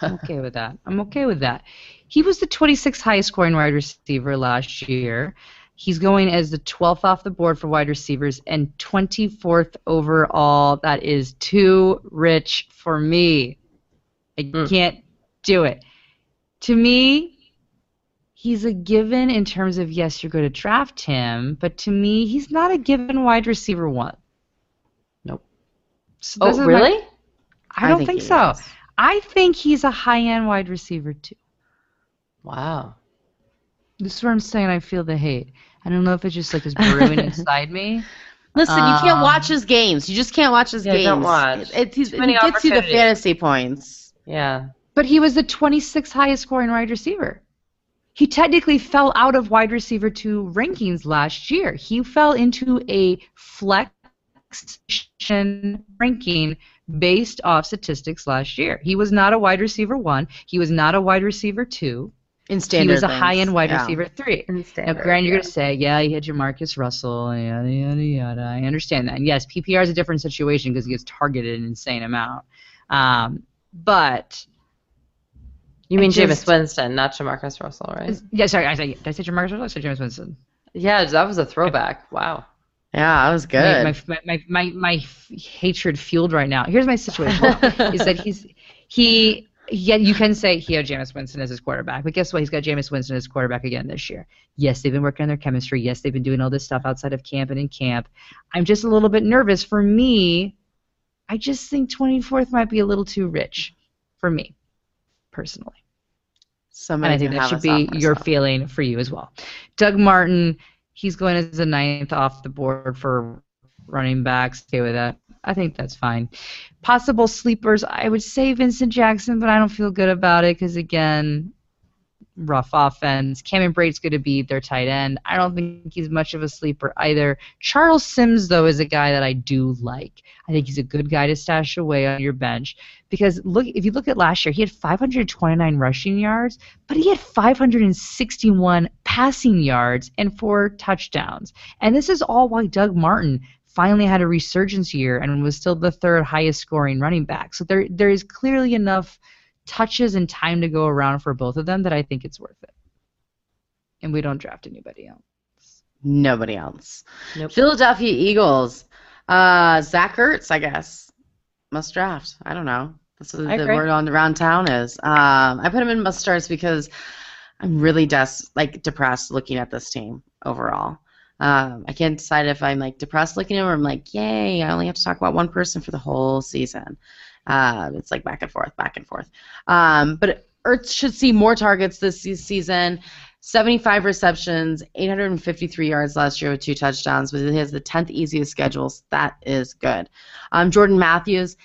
I'm okay with that. I'm okay with that. He was the 26th highest scoring wide receiver last year. He's going as the 12th off the board for wide receivers and 24th overall. That is too rich for me. I Mm. can't do it. To me, he's a given in terms of yes, you're going to draft him, but to me, he's not a given wide receiver one. Nope. So Oh, is my- really? I don't think think so. is. I think he's a high-end wide receiver too. Wow. This is where I'm saying I feel the hate. I don't know if it's just like it's brewing inside me. Listen, you can't Um, watch his games. You just can't watch his Yeah, games. don't watch. It, it, he's- Too many he gets you the fantasy points. Yeah. But he was the 26th highest scoring wide receiver. He technically fell out of wide receiver two rankings last year. He fell into a flex ranking based off statistics last year. He was not a wide receiver one. He was not a wide receiver two. In standard, He was a high end wide Yeah. receiver three. In Now, Grant, you're yeah. going to say, yeah, he had Jamarcus Russell, yada, yada, yada. I understand that. And yes, PPR is a different situation because he gets targeted an insane amount. Um, but, You mean Jameis Winston, not Jamarcus Russell, right? yeah, sorry, I said, did I say Jamarcus Russell? I said Jameis Winston. Yeah, that was a throwback. Wow. Yeah, that was My, good. my, my, my, my f- hatred fueled right now. Here's my situation is that he's, he, yeah, you can say he had Jameis Winston as his quarterback, but guess what? He's got Jameis Winston as quarterback again this year. Yes, they've been working on their chemistry. Yes, they've been doing all this stuff outside of camp and in camp. I'm just a little bit nervous. For me, I just think 24th might be a little too rich for me, personally. Somebody And I think that should be your feeling for you as well. Doug Martin, he's going as the ninth off the board for running backs. Okay with that. I think that's fine. Possible sleepers, I would say Vincent Jackson, but I don't feel good about it because, again, rough offense. Cameron Brate's going to be their tight end. I don't think he's much of a sleeper either. Charles Sims, though, is a guy that I do like. I think he's a good guy to stash away on your bench because look, if you look at last year, he had 529 rushing yards, but he had 561 passing yards and four touchdowns. And this is all while Doug Martin finally had a resurgence year and was still the third highest scoring running back. So there there is clearly enough touches and time to go around for both of them that I think it's worth it. And we don't draft anybody else. Nobody else. Nope. Philadelphia Eagles. Uh, Zach Ertz, I guess. Must draft. I don't know. That's what I the agree. word on around town is. Um, I put him in must starts because I'm really des- like depressed looking at this team overall. Um, I can't decide if I'm like depressed looking at him or I'm like, yay, I only have to talk about one person for the whole season. Um, it's like back and forth, back and forth. Um, but Ertz should see more targets this season. 75 receptions, 853 yards last year with two touchdowns, but he has the 10th easiest schedules. That is good. Um, Jordan Matthews,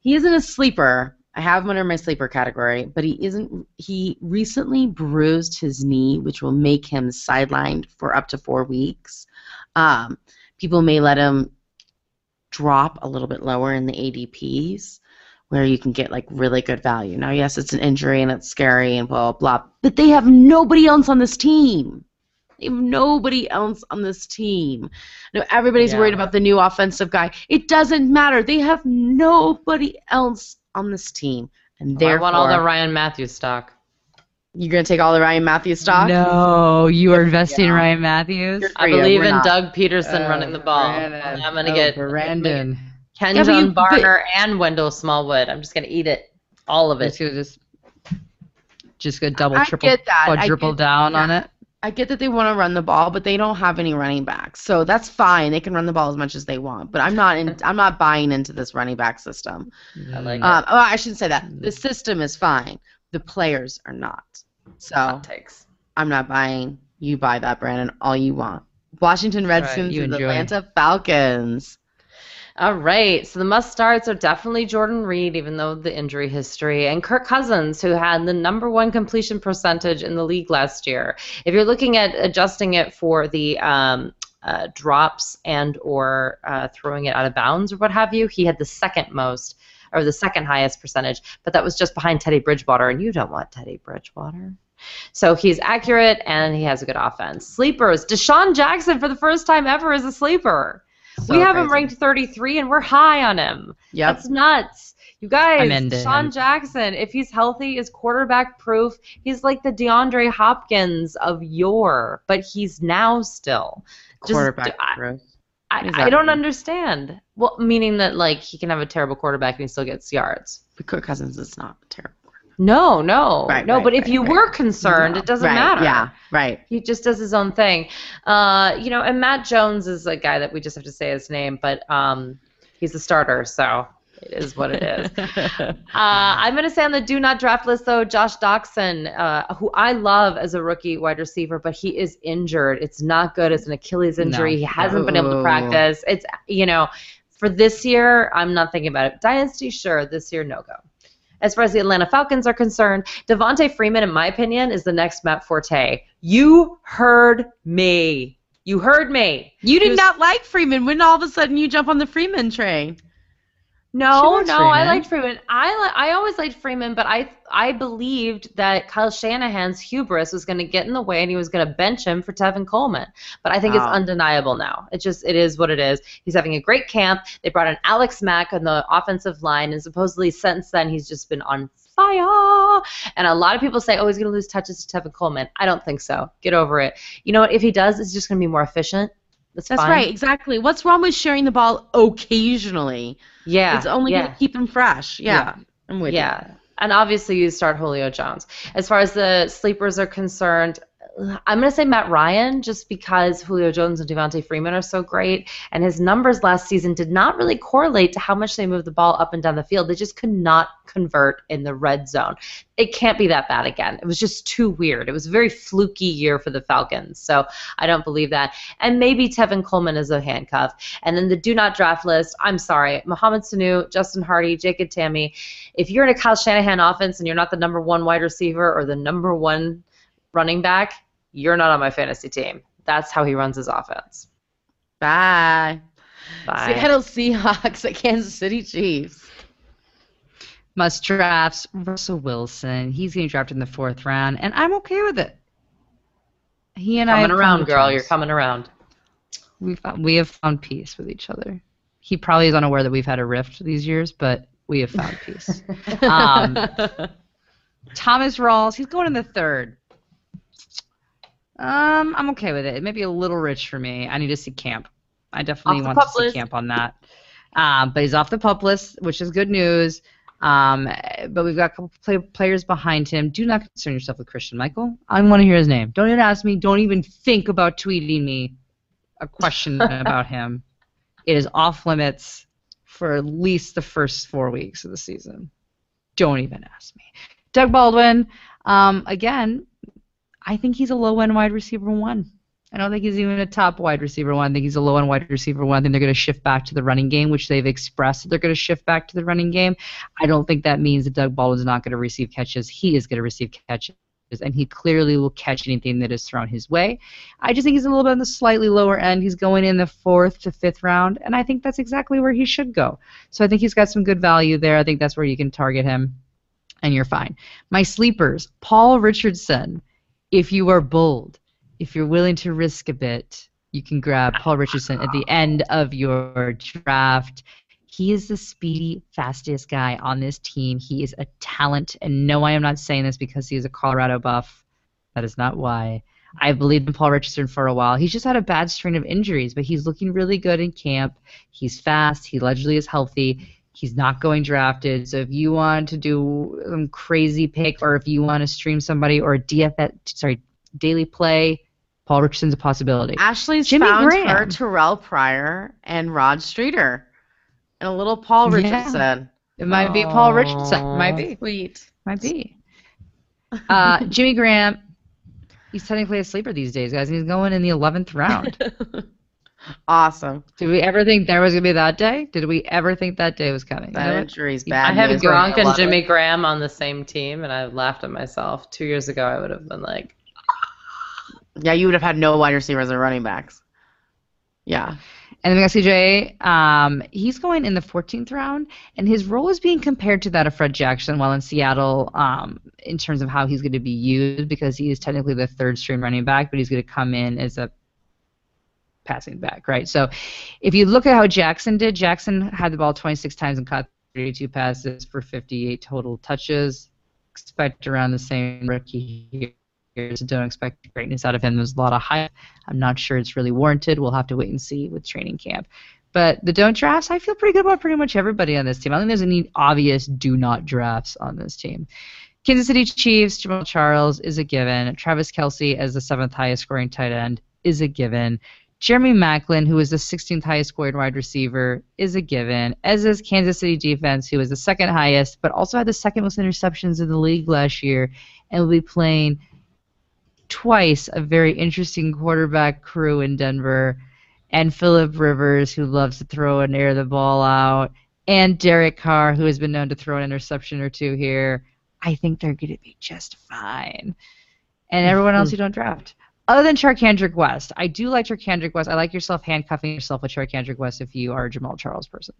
he isn't a sleeper. I have him under my sleeper category, but he isn't. He recently bruised his knee, which will make him sidelined for up to four weeks. Um, people may let him drop a little bit lower in the ADPs where you can get like really good value. Now, yes, it's an injury and it's scary and blah blah blah, but they have nobody else on this team. They have nobody else on this team. No, everybody's Yeah. worried about the new offensive guy. It doesn't matter. They have nobody else on this team, and I therefore want all the Ryan Mathews stock. you're gonna take all the Ryan Mathews stock. No, you are investing in Ryan Mathews. I believe in not. Doug Pederson Uh, running the ball. Brandon. I'm gonna Oh, get Brandon. Ken Yeah, but John you- but- Barner and Wendell Smallwood. I'm just gonna eat it, all of it. gonna just just go double, I triple, get that. I quadruple get- down yeah. on it. I get that they want to run the ball, but they don't have any running backs, so that's fine. They can run the ball as much as they want, but I'm not. In, I'm not buying into this running back system. I like it. Um, oh, I shouldn't say that. The system is fine. The players are not. So Hot takes. I'm not buying. You buy that, Brandon, all you want. Washington Redskins you and. Atlanta Falcons. All right, so the must starts are definitely Jordan Reed, even though the injury history, and Kirk Cousins, who had the number one completion percentage in the league last year. If you're looking at adjusting it for the um, uh, drops and or uh, throwing it out of bounds or what have you, he had the second most or the second highest percentage, but that was just behind Teddy Bridgewater, and you don't want Teddy Bridgewater. So he's accurate and he has a good offense. Sleepers, DeSean Jackson for the first time ever is a sleeper So we have him ranked 33 and we're high on him. Yep. That's nuts. You guys, Sean him. Jackson, if he's healthy, is quarterback proof. He's like the DeAndre Hopkins of yore, but he's now still. Just- Quarterback. I- growth. I, I don't understand. Well, meaning that like he can have a terrible quarterback and he still gets yards. But Kirk Cousins is not terrible. No, no, Right, no. right, but if right, you were concerned, it doesn't right, matter. Yeah, right. He just does his own thing. Uh, you know, and Matt Jones is a guy that we just have to say his name, but um, he's a starter, so it is what it is. Uh, I'm going to say on the do not draft list, though, Josh Doctson, uh, who I love as a rookie wide receiver, but he is injured. It's not good. It's an Achilles injury. No. He hasn't been able to practice. It's, you know, for this year, I'm not thinking about it. Dynasty, sure. This year, no go. As far as the Atlanta Falcons are concerned, Devonta Freeman, in my opinion, is the next Matt Forte. You heard me. You heard me. You did was- not like Freeman. When all of a sudden you jump on the Freeman train? No, no, I Freeman. liked Freeman. I li- I always liked Freeman, but I I believed that Kyle Shanahan's hubris was going to get in the way and he was going to bench him for Tevin Coleman. But I think it's ah. undeniable now. It just it is what it is. He's having a great camp. They brought in Alex Mack on the offensive line, and supposedly since then he's just been on fire. And a lot of people say, oh, he's going to lose touches to Tevin Coleman. I don't think so. Get over it. You know what? If he does, it's just going to be more efficient. That's, That's fine. right, exactly. What's wrong with sharing the ball occasionally? Yeah. it's only yeah. going to keep him fresh. Yeah, I'm with you. yeah. And obviously, you start Julio Jones. As far as the sleepers are concerned, I'm going to say Matt Ryan just because Julio Jones and Devonta Freeman are so great. And his numbers last season did not really correlate to how much they moved the ball up and down the field. They just could not convert in the red zone. It can't be that bad again. It was just too weird. It was a very fluky year for the Falcons. So I don't believe that. And maybe Tevin Coleman is a handcuff. And then the do not draft list, I'm sorry, Mohamed Sanu, Justin Hardy, Jacob Tamme. If you're in a Kyle Shanahan offense and you're not the number one wide receiver or the number one running back, you're not on my fantasy team. That's how he runs his offense. Bye. Bye. Seattle Seahawks at Kansas City Chiefs. Must drafts Russell Wilson. He's getting drafted in the fourth round, and I'm okay with it. He and I coming around, girl. terms. You're coming around. We found, we have found peace with each other. He probably is unaware that we've had a rift these years, but we have found peace. Um, Thomas Rawls, he's going in the third. Um, I'm okay with it. It may be a little rich for me. I need to see camp. I definitely want to see list. camp on that. Um, but he's off the pup list, which is good news. Um, but we've got a couple play- players behind him. Do not concern yourself with Christine Michael. I want to hear his name. Don't even ask me. Don't even think about tweeting me a question about him. It is off limits for at least the first four weeks of the season. Don't even ask me. Doug Baldwin, um, again, I think he's a low end wide receiver one. I don't think he's even a top wide receiver one. I think he's a low end wide receiver one. I think they're going to shift back to the running game, which they've expressed that they're going to shift back to the running game. I don't think that means that Doug Baldwin's not going to receive catches. He is going to receive catches, and he clearly will catch anything that is thrown his way. I just think he's a little bit on the slightly lower end. He's going in the fourth to fifth round, and I think that's exactly where he should go. So I think he's got some good value there. I think that's where you can target him, and you're fine. My sleepers, Paul Richardson. If you are bold, if you're willing to risk a bit, you can grab Paul Richardson at the end of your draft. He is the speedy, fastest guy on this team. He is a talent, and no, I am not saying this because he is a Colorado buff. That is not why. I believed in Paul Richardson for a while. He's just had a bad string of injuries, but he's looking really good in camp. He's fast. He allegedly is healthy. He's not going drafted. So if you want to do some crazy pick, or if you want to stream somebody or DFS, sorry, daily play, Paul Richardson's a possibility. Ashley's Jimmy found Graham. her Terrelle Pryor and Rod Streater. And a little Paul Yeah. Richardson. It might be Paul Richardson. Might be. Sweet. Might be. Uh, Jimmy Graham, he's technically a sleeper these days, guys. and He's going in the 11th round. awesome. Did we ever think there was going to be that day? Did we ever think that day was coming? You That know injury's bad. I have. Gronk and Jimmy it. Graham on the same team, and I laughed at myself. Two years ago, I would have been like, Yeah, you would have had no wide receivers or running backs. Yeah. And then we got CJ. Um, he's going in the 14th round, and his role is being compared to that of Fred Jackson while in Seattle um, in terms of how he's going to be used because he is technically the third string running back, but he's going to come in as a passing back, right? So if you look at how Jackson did, Jackson had the ball 26 times and caught 32 passes for 58 total touches. Expect around the same rookie here. Don't expect greatness out of him. There's a lot of hype. I'm not sure it's really warranted. We'll have to wait and see with training camp. But the don't drafts, I feel pretty good about pretty much everybody on this team. I don't think there's any obvious do not drafts on this team. Kansas City Chiefs, Jamaal Charles is a given. Travis Kelce as the seventh highest scoring tight end is a given. Jeremy Maclin, who is the 16th highest scoring wide receiver, is a given, as is Kansas City defense, who is the second highest, but also had the second most interceptions in the league last year, and will be playing twice a very interesting quarterback crew in Denver, and Philip Rivers, who loves to throw and air the ball out, and Derek Carr, who has been known to throw an interception or two here. I think they're going to be just fine. And everyone else hmm. you don't draft. Other than Charcandrick West, I do like Charcandrick West. I like yourself handcuffing yourself with Charcandrick West if you are a Jamaal Charles person.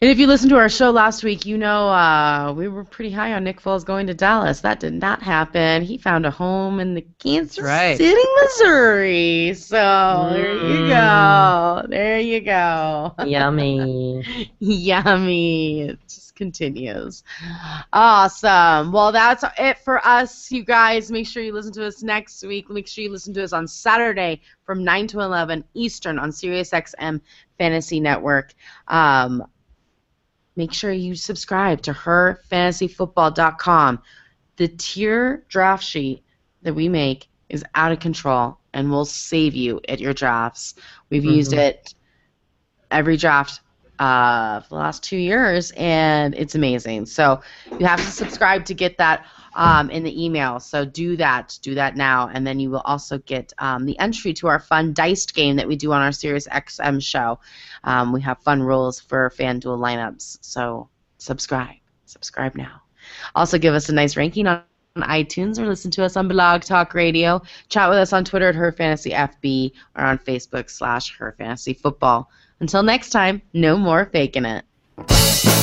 And if you listened to our show last week, you know uh, we were pretty high on Nick Foles going to Dallas. That did not happen. He found a home in the Kansas right. City, Missouri. So there you go. There you go. yummy. Yummy. It just continues. Awesome. Well, that's it for us, you guys. Make sure you listen to us next week. Make sure you listen to us on Saturday from 9 to 11 Eastern on SiriusXM Fantasy Network. Um, make sure you subscribe to herfantasyfootball.com. The tier draft sheet that we make is out of control and will save you at your drafts. We've used Mhm. it every draft uh, for the last two years, and it's amazing. So you have to subscribe to get that um, in the email. So do that. Do that now, and then you will also get um, the entry to our fun diced game that we do on our Sirius XM show. Um, we have fun rules for FanDuel lineups. So subscribe. Subscribe now. Also, give us a nice ranking on on iTunes or listen to us on Blog Talk Radio. Chat with us on Twitter at Her Fantasy FB or on Facebook slash Her Fantasy Football. Until next time, no more faking it.